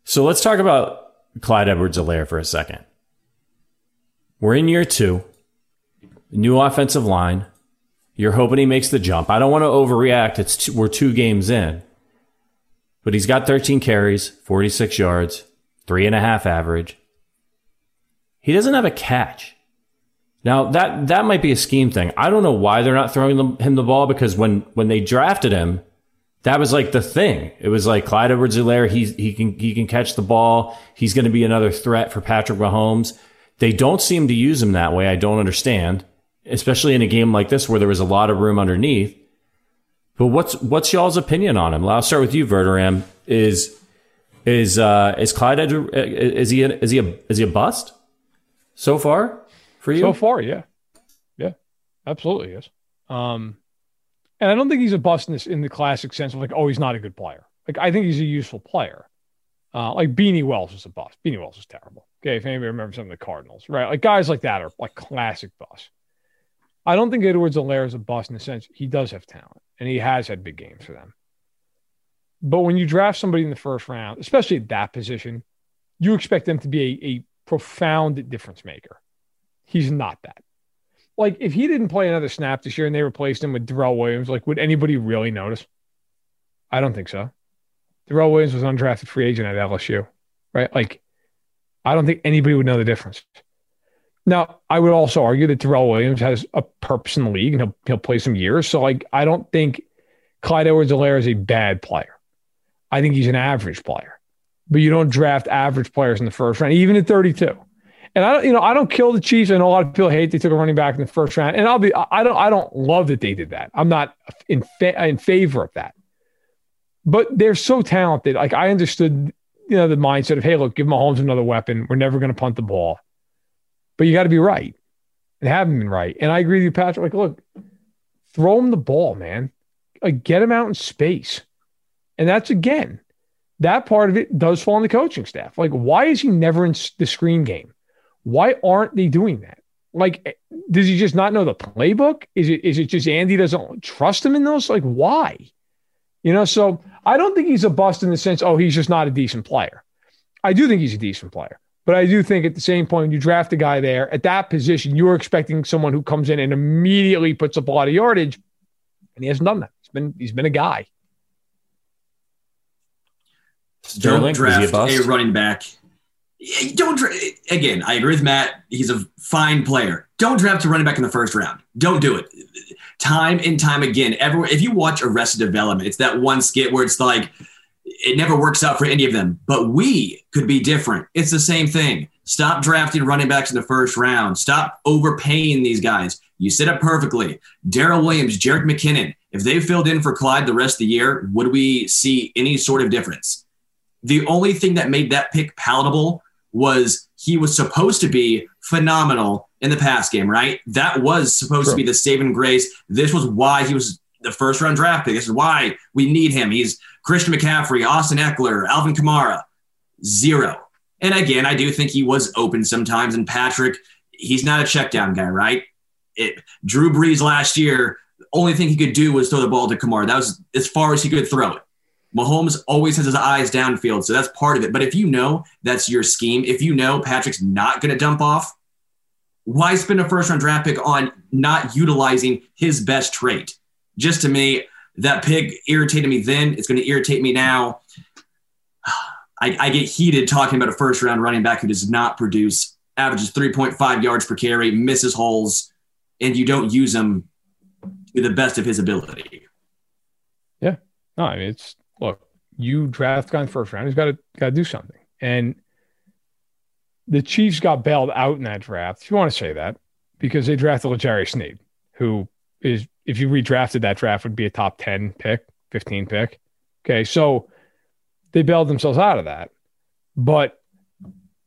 So let's talk about Clyde Edwards-Helaire for a second. We're in year two, new offensive line. You're hoping he makes the jump. I don't want to overreact. It's two, we're two games in, but he's got 13 carries, 46 yards, three and a half average. He doesn't have a catch. Now that that might be a scheme thing. I don't know why they're not throwing them, him the ball because when when they drafted him, that was like the thing. It was like Clyde Edwards-Helaire. He he can he can catch the ball. He's going to be another threat for Patrick Mahomes. They don't seem to use him that way. I don't understand, especially in a game like this where there was a lot of room underneath. But what's what's y'all's opinion on him? I'll start with you, Verderame. Is is uh, is Clyde Edwards, is he a, is he a, is he a bust? So far for you? So far, yeah, yeah, absolutely yes. Um, and I don't think he's a bust in this in the classic sense of like, oh, he's not a good player. Like I think he's a useful player. Uh, like Beanie Wells is a bust. Beanie Wells is terrible. Okay, if anybody remembers some of the Cardinals, right? Like guys like that are like classic bust. I don't think Edwards-Helaire is a bust in the sense he does have talent and he has had big games for them. But when you draft somebody in the first round, especially at that position, you expect them to be a profound difference maker. He's not that. Like, if he didn't play another snap this year and they replaced him with Darrel Williams, like, would anybody really notice? I don't think so. Darrel Williams was an undrafted free agent at LSU, right? Like, I don't think anybody would know the difference. Now, I would also argue that Darrel Williams has a purpose in the league and he'll, he'll play some years. So, like, I don't think Clyde Edwards-Helaire is a bad player. I think he's an average player but you don't draft average players in the first round, even at 32. And I don't, you know, I don't kill the Chiefs. Know a lot of people hate they took a running back in the first round, and I'll be, I don't, I don't love that they did that. I'm not in fa- in favor of that. But they're so talented. Like I understood, you know, the mindset of, hey, look, give Mahomes another weapon. We're never going to punt the ball, but you got to be right, and haven't been right. And I agree with you, Patrick. Like, look, throw him the ball, man. Like, get him out in space, and that's again that part of it does fall on the coaching staff. Like, why is he never in the screen game? Why aren't they doing that? Like, eh, does he just not know the playbook? Is it is it just Andy doesn't trust him in those? Like, why? You know, so I don't think he's a bust in the sense, oh, he's just not a decent player. I do think he's a decent player. But I do think at the same point, you draft a guy there at that position, you're expecting someone who comes in and immediately puts up a lot of yardage. And he hasn't done that. He's been he's been a guy. Sterling, don't draft a, a, running back. Don't dra- again. I agree with Matt. He's a fine player. Don't draft a running back in the first round. Don't do it. Time and time again, Everyone, If you watch Arrested Development, it's that one skit where it's like it never works out for any of them. But we could be different. It's the same thing. Stop drafting running backs in the first round. Stop overpaying these guys. You set up perfectly. Darrel Williams, Jerick McKinnon, if they filled in for Clyde the rest of the year, would we see any sort of difference? The only thing that made that pick palatable was he was supposed to be phenomenal in the pass game, right? That was supposed sure. to be the saving grace. This was why he was the first round draft pick. This is why we need him. He's Christian McCaffrey, Austin Ekeler, Alvin Kamara. Zero. And again, I do think he was open sometimes. And Patrick, he's not a check down guy, right? It, Drew Brees last year, the only thing he could do was throw the ball to Kamara. That was as far as he could throw it. Mahomes always has his eyes downfield, so that's part of it. But if you know that's your scheme, if you know Patrick's not going to dump off, why spend a first round draft pick on not utilizing his best trait? Just to me, that pick irritated me then. It's going to irritate me now. (sighs) I, I, get heated talking about a first round running back who does not produce, averages 3.5 yards per carry, misses holes, and you don't use him to the best of his ability. Yeah. No, I mean, it's you draft guy in first round, he's got to got to do something. And the Chiefs got bailed out in that draft, if you want to say that, because they drafted Jerry Sneed, who is, if you redrafted that draft, would be a top 10 pick, 15 pick. Okay. So they bailed themselves out of that. But,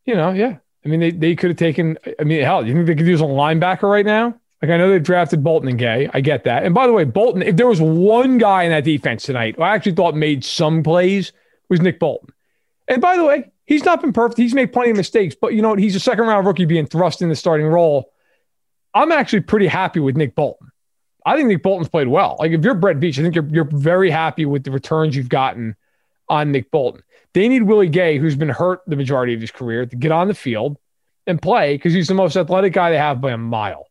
you know, yeah. I mean, they, they could have taken, I mean, hell, you think they could use a linebacker right now? Like, I know they drafted Bolton and Gay. I get that. And by the way, Bolton, if there was one guy in that defense tonight who I actually thought made some plays, was Nick Bolton. And by the way, he's not been perfect. He's made plenty of mistakes, but you know what? He's a second round rookie being thrust in the starting role. I'm actually pretty happy with Nick Bolton. I think Nick Bolton's played well. Like if you're Brett Veach, I think you're you're very happy with the returns you've gotten on Nick Bolton. They need Willie Gay, who's been hurt the majority of his career, to get on the field and play because he's the most athletic guy they have by a mile,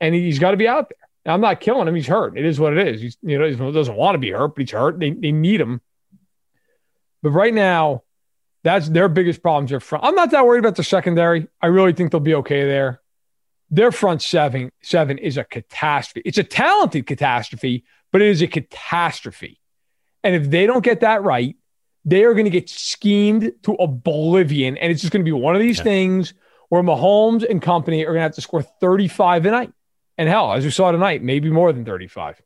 and he's got to be out there. Now, I'm not killing him; he's hurt. It is what it is. He's you know he doesn't want to be hurt, but he's hurt. They they need him. But right now, that's their biggest problems are front. I'm not that worried about the secondary. I really think they'll be okay there. Their front seven seven is a catastrophe. It's a talented catastrophe, but it is a catastrophe. And if they don't get that right, they are going to get schemed to oblivion. And it's just going to be one of these yeah. things where Mahomes and company are going to have to score 35 a night. And hell, as we saw tonight, maybe more than 35.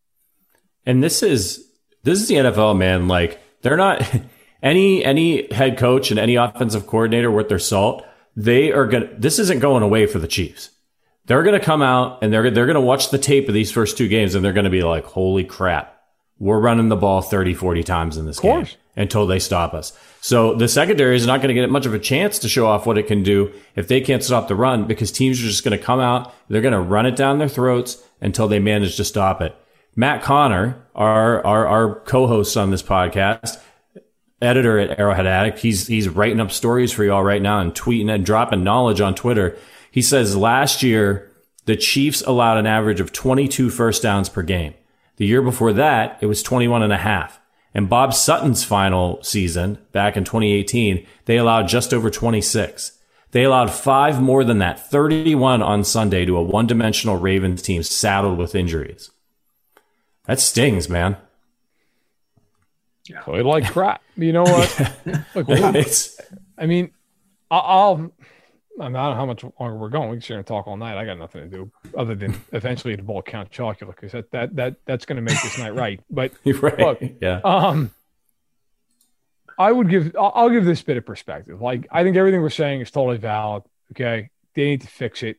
And this is this is the NFL, man. Like they're not (laughs) any any head coach and any offensive coordinator worth their salt. They are gonna. This isn't going away for the Chiefs. They're gonna come out and they're they're gonna watch the tape of these first two games and they're gonna be like, "Holy crap! We're running the ball 30, 40 times in this game until they stop us. So the secondary is not going to get much of a chance to show off what it can do if they can't stop the run because teams are just going to come out. They're going to run it down their throats until they manage to stop it. Matt Connor, our, our, our co-host on this podcast, editor at Arrowhead Addict, he's, he's writing up stories for y'all right now and tweeting and dropping knowledge on Twitter. He says last year, the Chiefs allowed an average of 22 first downs per game. The year before that, it was 21 and a half. And Bob Sutton's final season back in 2018, they allowed just over 26. They allowed five more than that, 31 on Sunday to a one dimensional Ravens team saddled with injuries. That stings, man. Yeah. Played like crap. You know what? (laughs) Look, I mean, I'll I, mean, I don't know how much longer we're going. We can sit here and talk all night. I got nothing to do other than (laughs) eventually to ball Count Chocula because that, that that that's going to make this night right. But (laughs) right. look, (laughs) yeah. Um, I would give I'll, I'll give this bit of perspective. Like I think everything we're saying is totally valid. Okay, they need to fix it.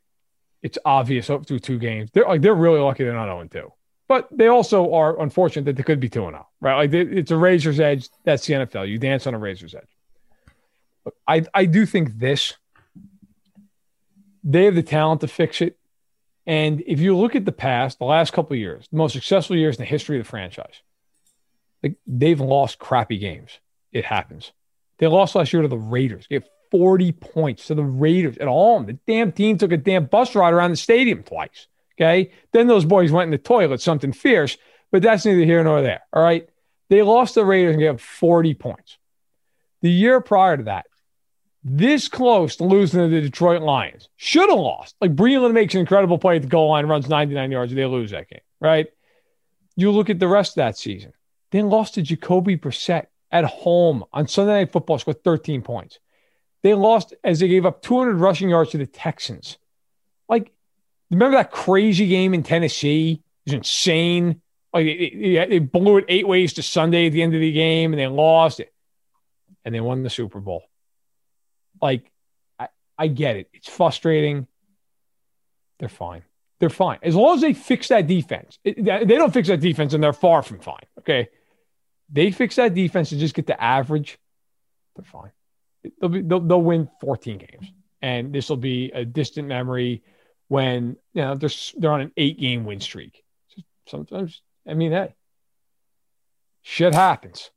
It's obvious up through two games. They're like they're really lucky they're not 0 2. But they also are unfortunate that they could be 2 and 0, right? Like they, it's a razor's edge. That's the NFL. You dance on a razor's edge. But I, I do think this they have the talent to fix it. And if you look at the past, the last couple years, the most successful years in the history of the franchise, like they've lost crappy games. It happens. They lost last year to the Raiders. They have 40 points to the Raiders at home. The damn team took a damn bus ride around the stadium twice. Okay. Then those boys went in the toilet, something fierce, but that's neither here nor there. All right. They lost the Raiders and gave 40 points. The year prior to that, this close to losing to the Detroit Lions. Should have lost. Like Breeland makes an incredible play at the goal line, runs 99 yards, they lose that game, right? You look at the rest of that season. They lost to Jacoby Brissett at home on Sunday Night Football, scored 13 points. They lost as they gave up 200 rushing yards to the Texans. Like, remember that crazy game in Tennessee? It was insane. Like, they blew it eight ways to Sunday at the end of the game and they lost it. And they won the Super Bowl. Like, I, I get it. It's frustrating. They're fine. They're fine. As long as they fix that defense. It, they don't fix that defense and they're far from fine. Okay. They fix that defense and just get the average. They're fine. They'll, be, they'll, they'll win 14 games. And this will be a distant memory when, you know, they're, they're on an eight game win streak. Sometimes, I mean, hey, shit happens.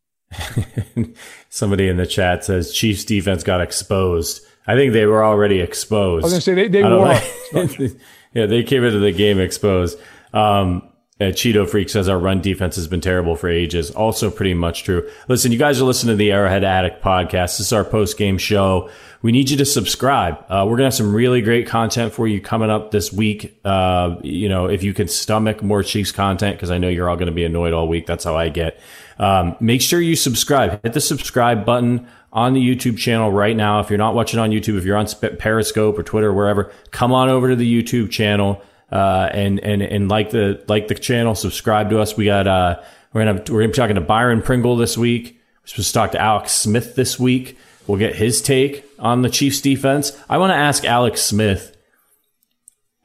(laughs) Somebody in the chat says Chiefs defense got exposed. I think they were already exposed. I was going to say they, they were. (laughs) yeah, they came into the game exposed. Um, uh, Cheeto Freak says our run defense has been terrible for ages. Also, pretty much true. Listen, you guys are listening to the Arrowhead Addict podcast. This is our post game show. We need you to subscribe. Uh, we're gonna have some really great content for you coming up this week. Uh, you know, if you can stomach more Chiefs content, because I know you're all gonna be annoyed all week. That's how I get. Um, make sure you subscribe. Hit the subscribe button on the YouTube channel right now. If you're not watching on YouTube, if you're on Periscope or Twitter or wherever, come on over to the YouTube channel. Uh, and and and like the like the channel, subscribe to us. We got uh, we're gonna we're gonna be talking to Byron Pringle this week. We're supposed to talk to Alex Smith this week. We'll get his take on the Chiefs defense. I want to ask Alex Smith.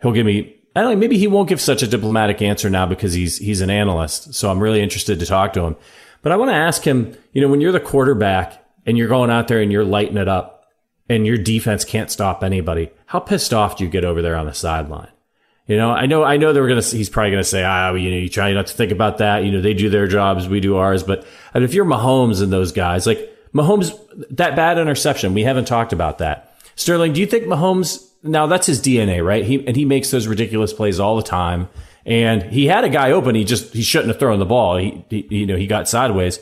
He'll give me. I don't know. Maybe he won't give such a diplomatic answer now because he's he's an analyst. So I'm really interested to talk to him. But I want to ask him. You know, when you're the quarterback and you're going out there and you're lighting it up, and your defense can't stop anybody, how pissed off do you get over there on the sideline? You know, I know, I know they were gonna. He's probably gonna say, ah, you know, you try not to think about that. You know, they do their jobs, we do ours. But if you're Mahomes and those guys, like Mahomes, that bad interception, we haven't talked about that. Sterling, do you think Mahomes? Now that's his DNA, right? He and he makes those ridiculous plays all the time. And he had a guy open. He just he shouldn't have thrown the ball. He, he you know he got sideways.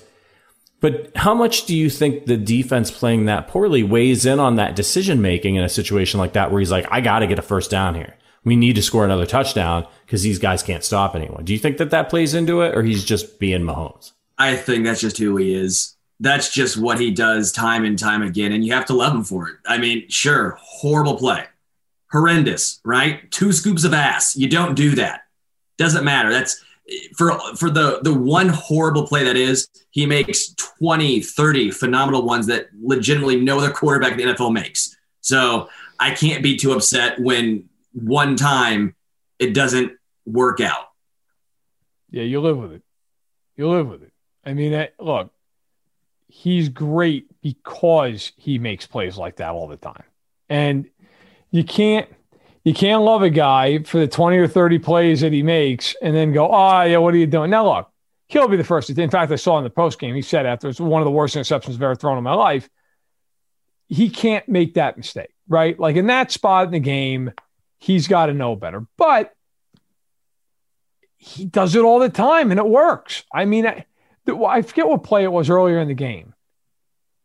But how much do you think the defense playing that poorly weighs in on that decision making in a situation like that, where he's like, I got to get a first down here we need to score another touchdown because these guys can't stop anyone. Do you think that that plays into it, or he's just being Mahomes? I think that's just who he is. That's just what he does time and time again, and you have to love him for it. I mean, sure, horrible play, horrendous, right? Two scoops of ass. You don't do that. Doesn't matter. That's for for the the one horrible play that is he makes 20 30 phenomenal ones that legitimately no other quarterback in the NFL makes so I can't be too upset when one time it doesn't work out. Yeah, you live with it. You live with it. I mean, look, he's great because he makes plays like that all the time. And you can't you can't love a guy for the 20 or 30 plays that he makes and then go, oh, yeah, what are you doing? Now, look, he'll be the first. In fact, I saw in the post game, he said after it's one of the worst interceptions I've ever thrown in my life. He can't make that mistake, right? Like in that spot in the game, he's got to know better. But he does it all the time and it works. I mean, I, I forget what play it was earlier in the game.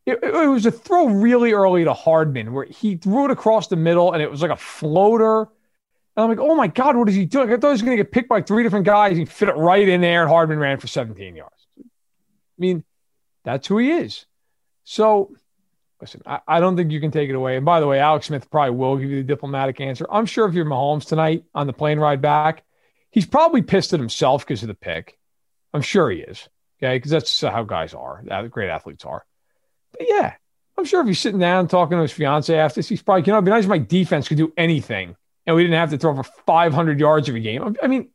It, it, was a throw really early to Hardman where he threw it across the middle and it was like a floater. And I'm like, oh my God, what is he doing? I thought he was going to get picked by three different guys. He fit it right in there and Hardman ran for 17 yards. I mean, that's who he is. So listen, I, I, don't think you can take it away. And by the way, Alex Smith probably will give you the diplomatic answer. I'm sure if you're Mahomes tonight on the plane ride back, he's probably pissed at himself because of the pick. I'm sure he is. Okay. Because that's how guys are, great athletes are. But yeah, I'm sure if he's sitting down talking to his fiance after this, he's probably, you know, it'd be nice if my defense could do anything and we didn't have to throw for 500 yards every game. I mean,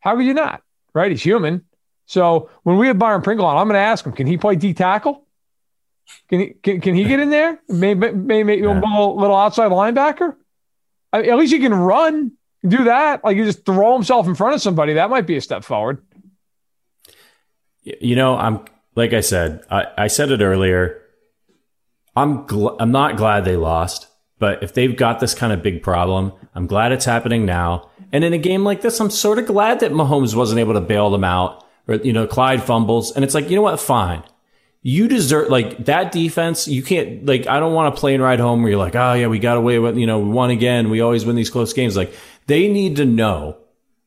how could you not? Right? He's human. So when we have Byron Pringle on, I'm going to ask him, can he play D tackle? Can he can, can he get in there? Maybe maybe yeah. a little, little outside linebacker. I mean, at least he can run. Do that. Like you just throw himself in front of somebody. That might be a step forward. You know, I'm like I said. I, I said it earlier. I'm gl- I'm not glad they lost, but if they've got this kind of big problem, I'm glad it's happening now. And in a game like this, I'm sort of glad that Mahomes wasn't able to bail them out. Or you know, Clyde fumbles, and it's like you know what? Fine you deserve like that defense. You can't like I don't want a plane ride home where you're like, oh yeah, we got away with you know we won again. We always win these close games. Like they need to know,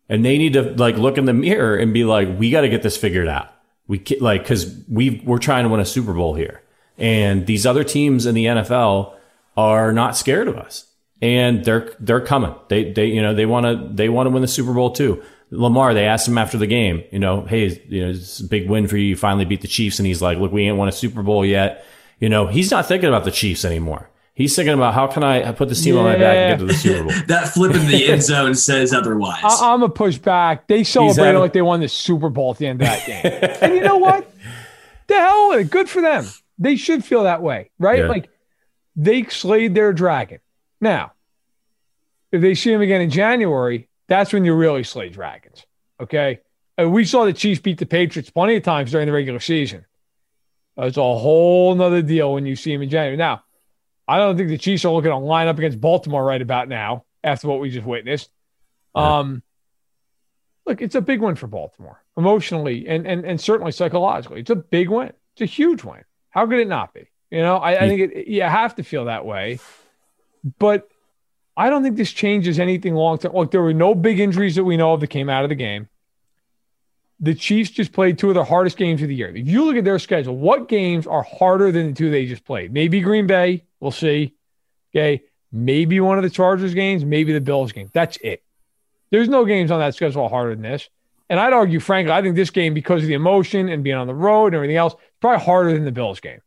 and they need to like look in the mirror and be like, we got to get this figured out. We like because we we're trying to win a Super Bowl here, and these other teams in the NFL are not scared of us, and they're they're coming. They they you know they want to they want to win the Super Bowl too. Lamar, they asked him after the game, you know, hey, you know, it's a big win for you. You finally beat the Chiefs, and he's like, look, we ain't won a Super Bowl yet. You know, he's not thinking about the Chiefs anymore. He's thinking about how can I put this team on my back and get to the Super Bowl. (laughs) that flip in the end zone says otherwise. I, am a push back. They celebrated having... like they won the Super Bowl at the end of that (laughs) game. and you know what? The hell, good for them. They should feel that way, right? Yeah. Like they slayed their dragon. Now, if they see him again in January, that's when you really slay dragons. Okay. And we saw the Chiefs beat the Patriots plenty of times during the regular season. It's a whole nother deal when you see him in January. Now, I don't think the Chiefs are looking to line up against Baltimore right about now after what we just witnessed. Yeah. Um, look, it's a big win for Baltimore emotionally and, and, and certainly psychologically. It's a big win. It's a huge win. How could it not be? You know, I, I think it, you have to feel that way. But I don't think this changes anything long term. Look, there were no big injuries that we know of that came out of the game. The Chiefs just played two of the hardest games of the year. If you look at their schedule, what games are harder than the two they just played? Maybe Green Bay. We'll see. Okay. Maybe one of the Chargers games, maybe the Bills game. That's it. There's no games on that schedule harder than this. And I'd argue, frankly, I think this game, because of the emotion and being on the road and everything else, probably harder than the Bills game.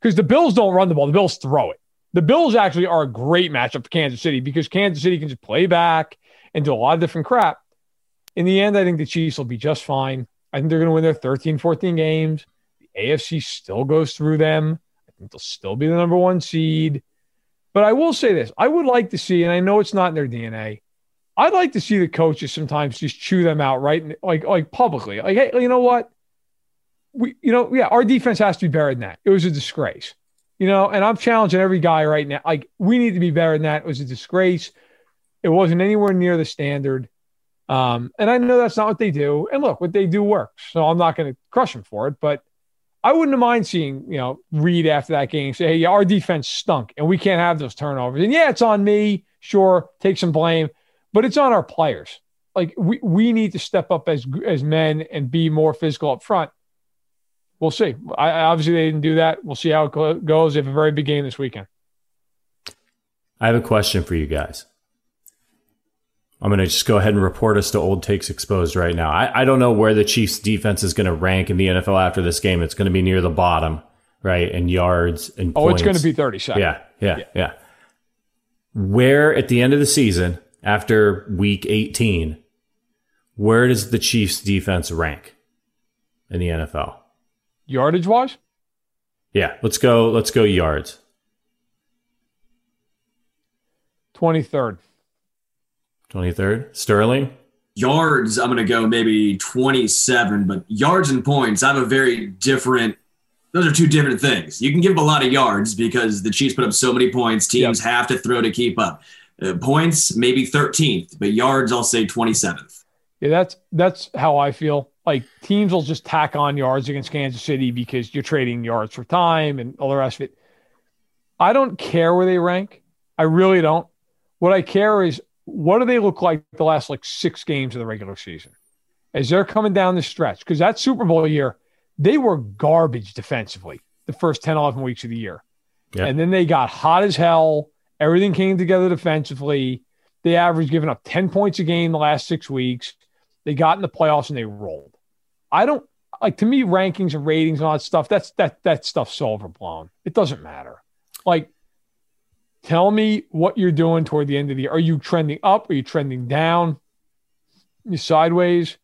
Because the Bills don't run the ball, the Bills throw it. The Bills actually are a great matchup for Kansas City because Kansas City can just play back and do a lot of different crap. In the end, I think the Chiefs will be just fine. I think they're going to win their 13, 14 games. The AFC still goes through them. I think they'll still be the number one seed. But I will say this I would like to see, and I know it's not in their DNA, I'd like to see the coaches sometimes just chew them out, right? Like, like publicly. Like, hey, you know what? We, you know, yeah, our defense has to be better than that. It was a disgrace, you know, and I'm challenging every guy right now. Like, we need to be better than that. It was a disgrace. It wasn't anywhere near the standard. Um, and I know that's not what they do. And look, what they do works. So I'm not going to crush them for it. But I wouldn't have mind seeing, you know, Reid after that game say, hey, our defense stunk and we can't have those turnovers. And yeah, it's on me. Sure, take some blame, but it's on our players. Like we, we need to step up as as men and be more physical up front. We'll see. I, obviously, they didn't do that. We'll see how it goes. They have a very big game this weekend. I have a question for you guys. I'm going to just go ahead and report us to Old Takes Exposed right now. I, I don't know where the Chiefs defense is going to rank in the NFL after this game. It's going to be near the bottom, right? And yards and Oh, it's going to be 32nd. Yeah, yeah, yeah, yeah. Where at the end of the season, after week 18, where does the Chiefs defense rank in the NFL? Yardage wise? Yeah, let's go. Let's go yards. 23rd. 23rd. Sterling? Yards, I'm going to go maybe 27, but yards and points, I have a very different. Those are two different things. You can give up a lot of yards because the Chiefs put up so many points. Teams yep. have to throw to keep up. Uh, points, maybe 13th, but yards, I'll say 27th. Yeah, that's that's how I feel. Like teams will just tack on yards against Kansas City because you're trading yards for time and all the rest of it. I don't care where they rank. I really don't. What I care is what do they look like the last like six games of the regular season as they're coming down the stretch? Because that Super Bowl year, they were garbage defensively the first 10, 11 weeks of the year. Yeah. And then they got hot as hell. Everything came together defensively. They averaged giving up 10 points a game the last six weeks. They got in the playoffs and they rolled. I don't like to me rankings and ratings and all that stuff. That's that that stuff's overblown. It doesn't matter. Like Tell me what you're doing toward the end of the year. Are you trending up? Are you trending down? You sideways?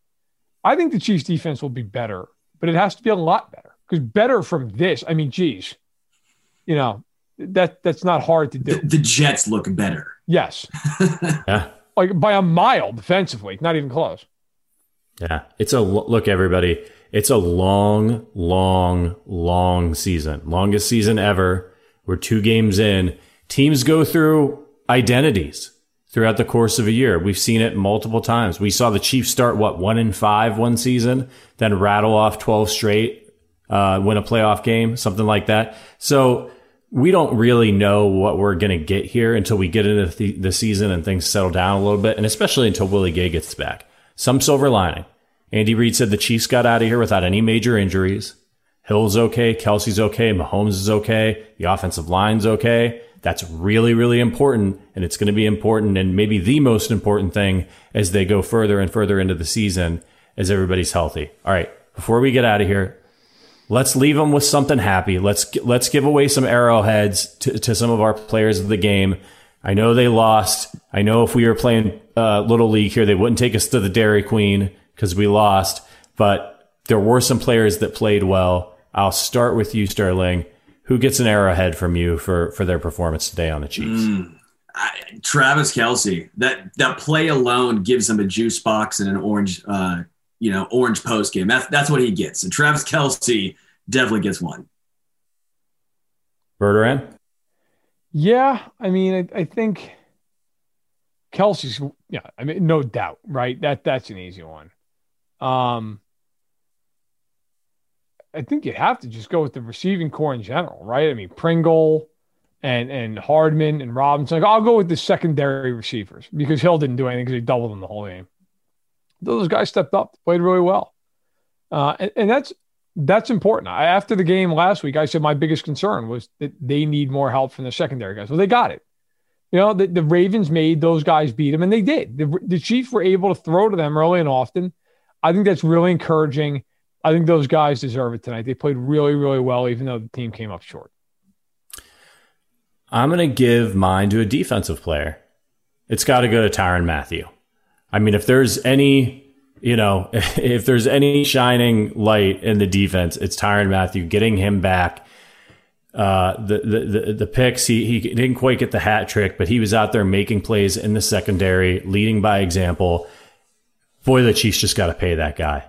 I think the Chiefs defense will be better, but it has to be a lot better because better from this. I mean, geez, you know, that that's not hard to do. The, the Jets look better. Yes. (laughs) yeah. Like by a mile defensively, not even close. Yeah. It's a look, everybody. It's a long, long, long season. Longest season ever. We're two games in teams go through identities throughout the course of a year. We've seen it multiple times. We saw the Chiefs start what one in five one season, then rattle off twelve straight, uh, win a playoff game, something like that. So we don't really know what we're going to get here until we get into the, the, season and things settle down a little bit, and especially until Willie Gay gets back. Some silver lining. Andy Reid said the Chiefs got out of here without any major injuries, Hill's okay, Kelce's okay, Mahomes is okay, the offensive line's okay. That's really, really important. And it's going to be important and maybe the most important thing as they go further and further into the season as everybody's healthy. All right. Before we get out of here, let's leave them with something happy. Let's, let's give away some arrowheads to, to some of our players of the game. I know they lost. I know if we were playing uh, Little League here, they wouldn't take us to the Dairy Queen because we lost, but there were some players that played well. I'll start with you, Sterling. Who gets an arrowhead from you for for their performance today on the Chiefs? Mm, I, Travis Kelce, That that play alone gives him a juice box and an orange, uh, you know, orange post game. That's that's what he gets. And Travis Kelce definitely gets one. Verderame? Yeah, I mean, I, I think Kelce's. Yeah, I mean, no doubt, right? That that's an easy one. Um, I think you have to just go with the receiving corps in general, right? I mean, Pringle and and Hardman and Robinson. Like, I'll go with the secondary receivers because Hill didn't do anything because he doubled them the whole game. Those guys stepped up, played really well, uh, and, and that's that's important. I, after the game last week, I said my biggest concern was that they need more help from the secondary guys. Well, they got it. You know, the, the Ravens made those guys beat them, and they did. The, the Chiefs were able to throw to them early and often. I think that's really encouraging. I think those guys deserve it tonight. They played really, really well, even though the team came up short. I'm going to give mine to a defensive player. It's got to go to Tyrann Mathieu. I mean, if there's any, you know, (laughs) if there's any shining light in the defense, it's Tyrann Mathieu Getting him back, uh, the, the the the picks. He he didn't quite get the hat trick, but he was out there making plays in the secondary, leading by example. Boy, the Chiefs just got to pay that guy.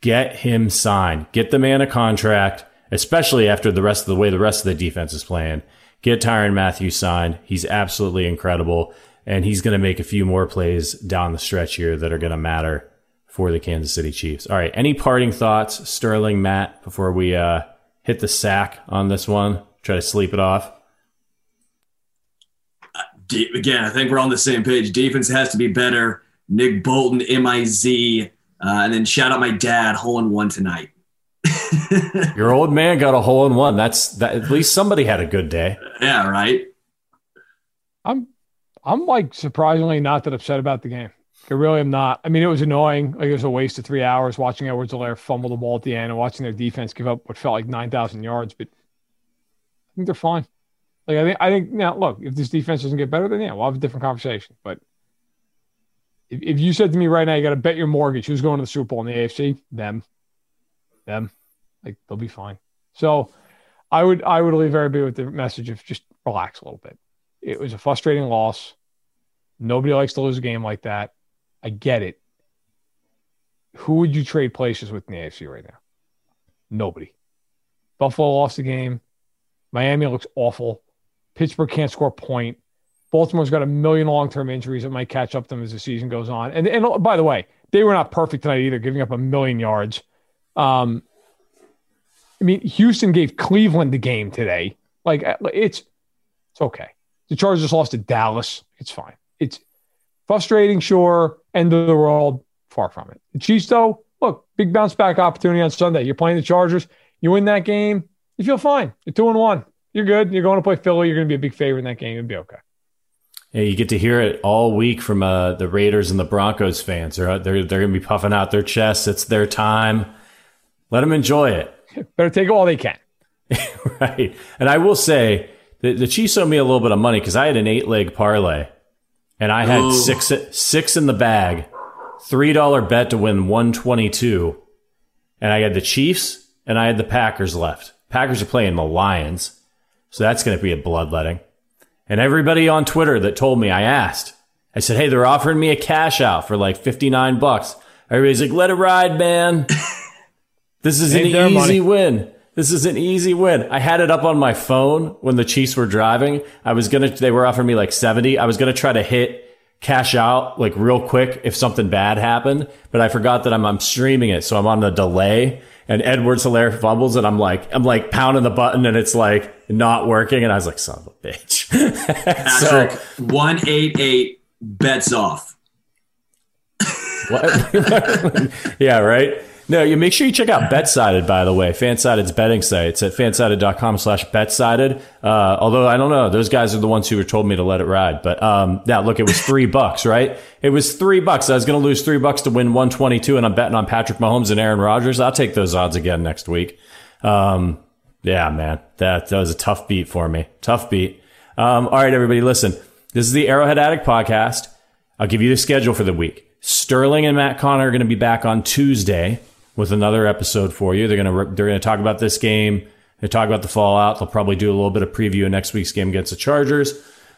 Get him signed. Get the man a contract, especially after the rest of the way the rest of the defense is playing. Get Tyrann Mathieu signed. He's absolutely incredible. And he's going to make a few more plays down the stretch here that are going to matter for the Kansas City Chiefs. All right. Any parting thoughts, Sterling, Matt, before we uh, hit the sack on this one? Try to sleep it off. Again, I think we're on the same page. Defense has to be better. Nick Bolton, MIZ, uh, and then shout out my dad, hole in one tonight. (laughs) Your old man got a hole in one. That's that. At least somebody had a good day. Yeah, right. I'm, I'm like surprisingly not that upset about the game. I really am not. I mean, it was annoying. Like it was a waste of three hours watching Edwards-Helaire fumble the ball at the end and watching their defense give up what felt like nine thousand yards. But I think they're fine. Like I think, I think now, look, if this defense doesn't get better, then yeah, we'll have a different conversation. But if, if you said to me right now, you got to bet your mortgage who's going to the Super Bowl in the AFC, them, them, like they'll be fine. So I would I would leave everybody with the message of just relax a little bit. It was a frustrating loss. Nobody likes to lose a game like that. I get it. Who would you trade places with in the AFC right now? Nobody. Buffalo lost the game. Miami looks awful. Pittsburgh can't score a point. Baltimore's got a million long term injuries that might catch up to them as the season goes on. And and by the way, they were not perfect tonight either, giving up a million yards. Um, I mean, Houston gave Cleveland the game today. Like it's it's okay. The Chargers lost to Dallas. It's fine. It's frustrating, sure. End of the world. Far from it. The Chiefs, though, look, big bounce back opportunity on Sunday. You're playing the Chargers. You win that game. You feel fine. You're two and one. You're good. You're going to play Philly. You're going to be a big favorite in that game. You'll be okay. Yeah, you get to hear it all week from uh, the Raiders and the Broncos fans. They're they're they're going to be puffing out their chests. It's their time. Let them enjoy it. (laughs) Better take all they can. (laughs) right. And I will say the, the Chiefs owe me a little bit of money because I had an eight leg parlay, and I had Ooh. six six in the bag, three dollar bet to win one twenty two, and I had the Chiefs and I had the Packers left. Packers are playing the Lions, so that's going to be a bloodletting. And everybody on Twitter that told me, I asked, I said, Hey, they're offering me a cash out for like 59 bucks. Everybody's like, let it ride, man. (laughs) This is an easy money. win. This is an easy win. I had it up on my phone when the Chiefs were driving. I was going to, they were offering me like 70. I was going to try to hit cash out like real quick if something bad happened, but I forgot that I'm, I'm streaming it. So I'm on the delay and Edwards-Helaire fumbles and I'm like, I'm like pounding the button and it's like not working. And I was like, son of a bitch. (laughs) Patrick, so, 188 bets off. What? (laughs) yeah, right. No, you make sure you check out BetSided, by the way. Fansided's betting site. It's at fansided.com slash betsided. Uh, although I don't know, those guys are the ones who were told me to let it ride. But, um, now look, it was three bucks, right? It was three bucks. I was going to lose three bucks to win 122 and I'm betting on Patrick Mahomes and Aaron Rodgers. I'll take those odds again next week. Um, yeah, man, that, that was a tough beat for me. Tough beat. Um, all right, everybody, listen. This is the Arrowhead Addict podcast. I'll give you the schedule for the week. Sterling and Matt Connor are going to be back on Tuesday with another episode for you. They're going to they're going to talk about this game. They talk about the fallout. They'll probably do a little bit of preview of next week's game against the Chargers.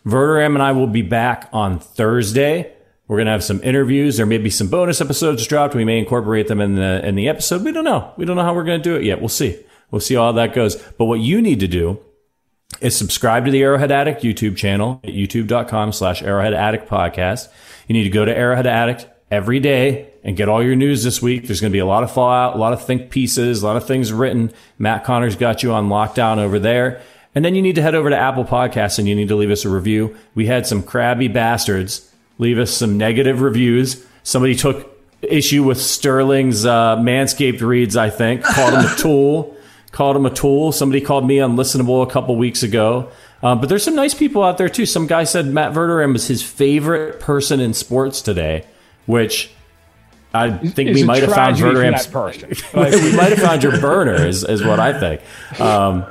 Verderame and I will be back on Thursday. We're going to have some interviews. There may be some bonus episodes dropped. We may incorporate them in the in the episode. We don't know. We don't know how we're going to do it yet. We'll see. We'll see how that goes. But what you need to do is subscribe to the Arrowhead Addict YouTube channel at youtube.com slash Arrowhead Addict podcast. You need to go to Arrowhead Addict every day and get all your news this week. There's going to be a lot of fallout, a lot of think pieces, a lot of things written. Matt Connor's got you on lockdown over there. And then you need to head over to Apple Podcasts and you need to leave us a review. We had some crabby bastards leave us some negative reviews. Somebody took issue with Sterling's uh, Manscaped reads, I think, called him a (laughs) tool. Called him a tool. Somebody called me unlistenable a couple weeks ago. Uh, but there's some nice people out there too. Some guy said Matt Verderame was his favorite person in sports today, which I think we might have found Verderame's. person. (laughs) we might have found your burner, is, is what I think. Um,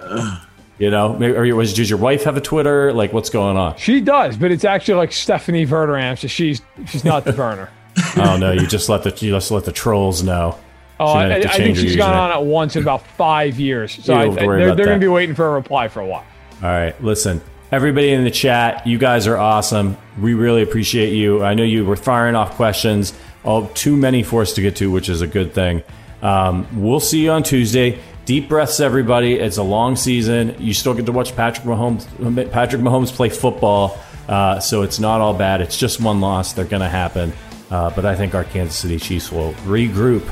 you know, maybe, or was, does your wife have a Twitter? Like, what's going on? She does, but it's actually like Stephanie Verderame, so she's she's not the burner. (laughs) Oh no, you just let the you just let the trolls know. Oh, I, might have to I think she's gone on it once in about five years. So I, don't have to worry they're, they're going to be waiting for a reply for a while. All right, listen, everybody in the chat, you guys are awesome. We really appreciate you. I know you were firing off questions, all too many for us to get to, which is a good thing. Um, we'll see you on Tuesday. Deep breaths, everybody. It's a long season. You still get to watch Patrick Mahomes. Patrick Mahomes play football, uh, so it's not all bad. It's just one loss. They're going to happen, uh, but I think our Kansas City Chiefs will regroup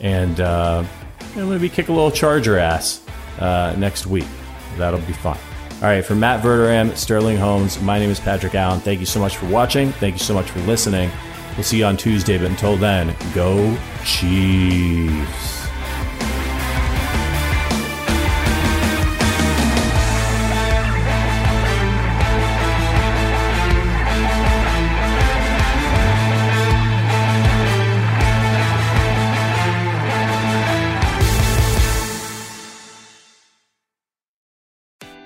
and, uh, maybe kick a little Charger ass uh, next week. That'll be fun. All right, for Matt Verderame, Sterling Holmes, my name is Patrick Allen. Thank you so much for watching. Thank you so much for listening. We'll see you on Tuesday, but until then, go Chiefs.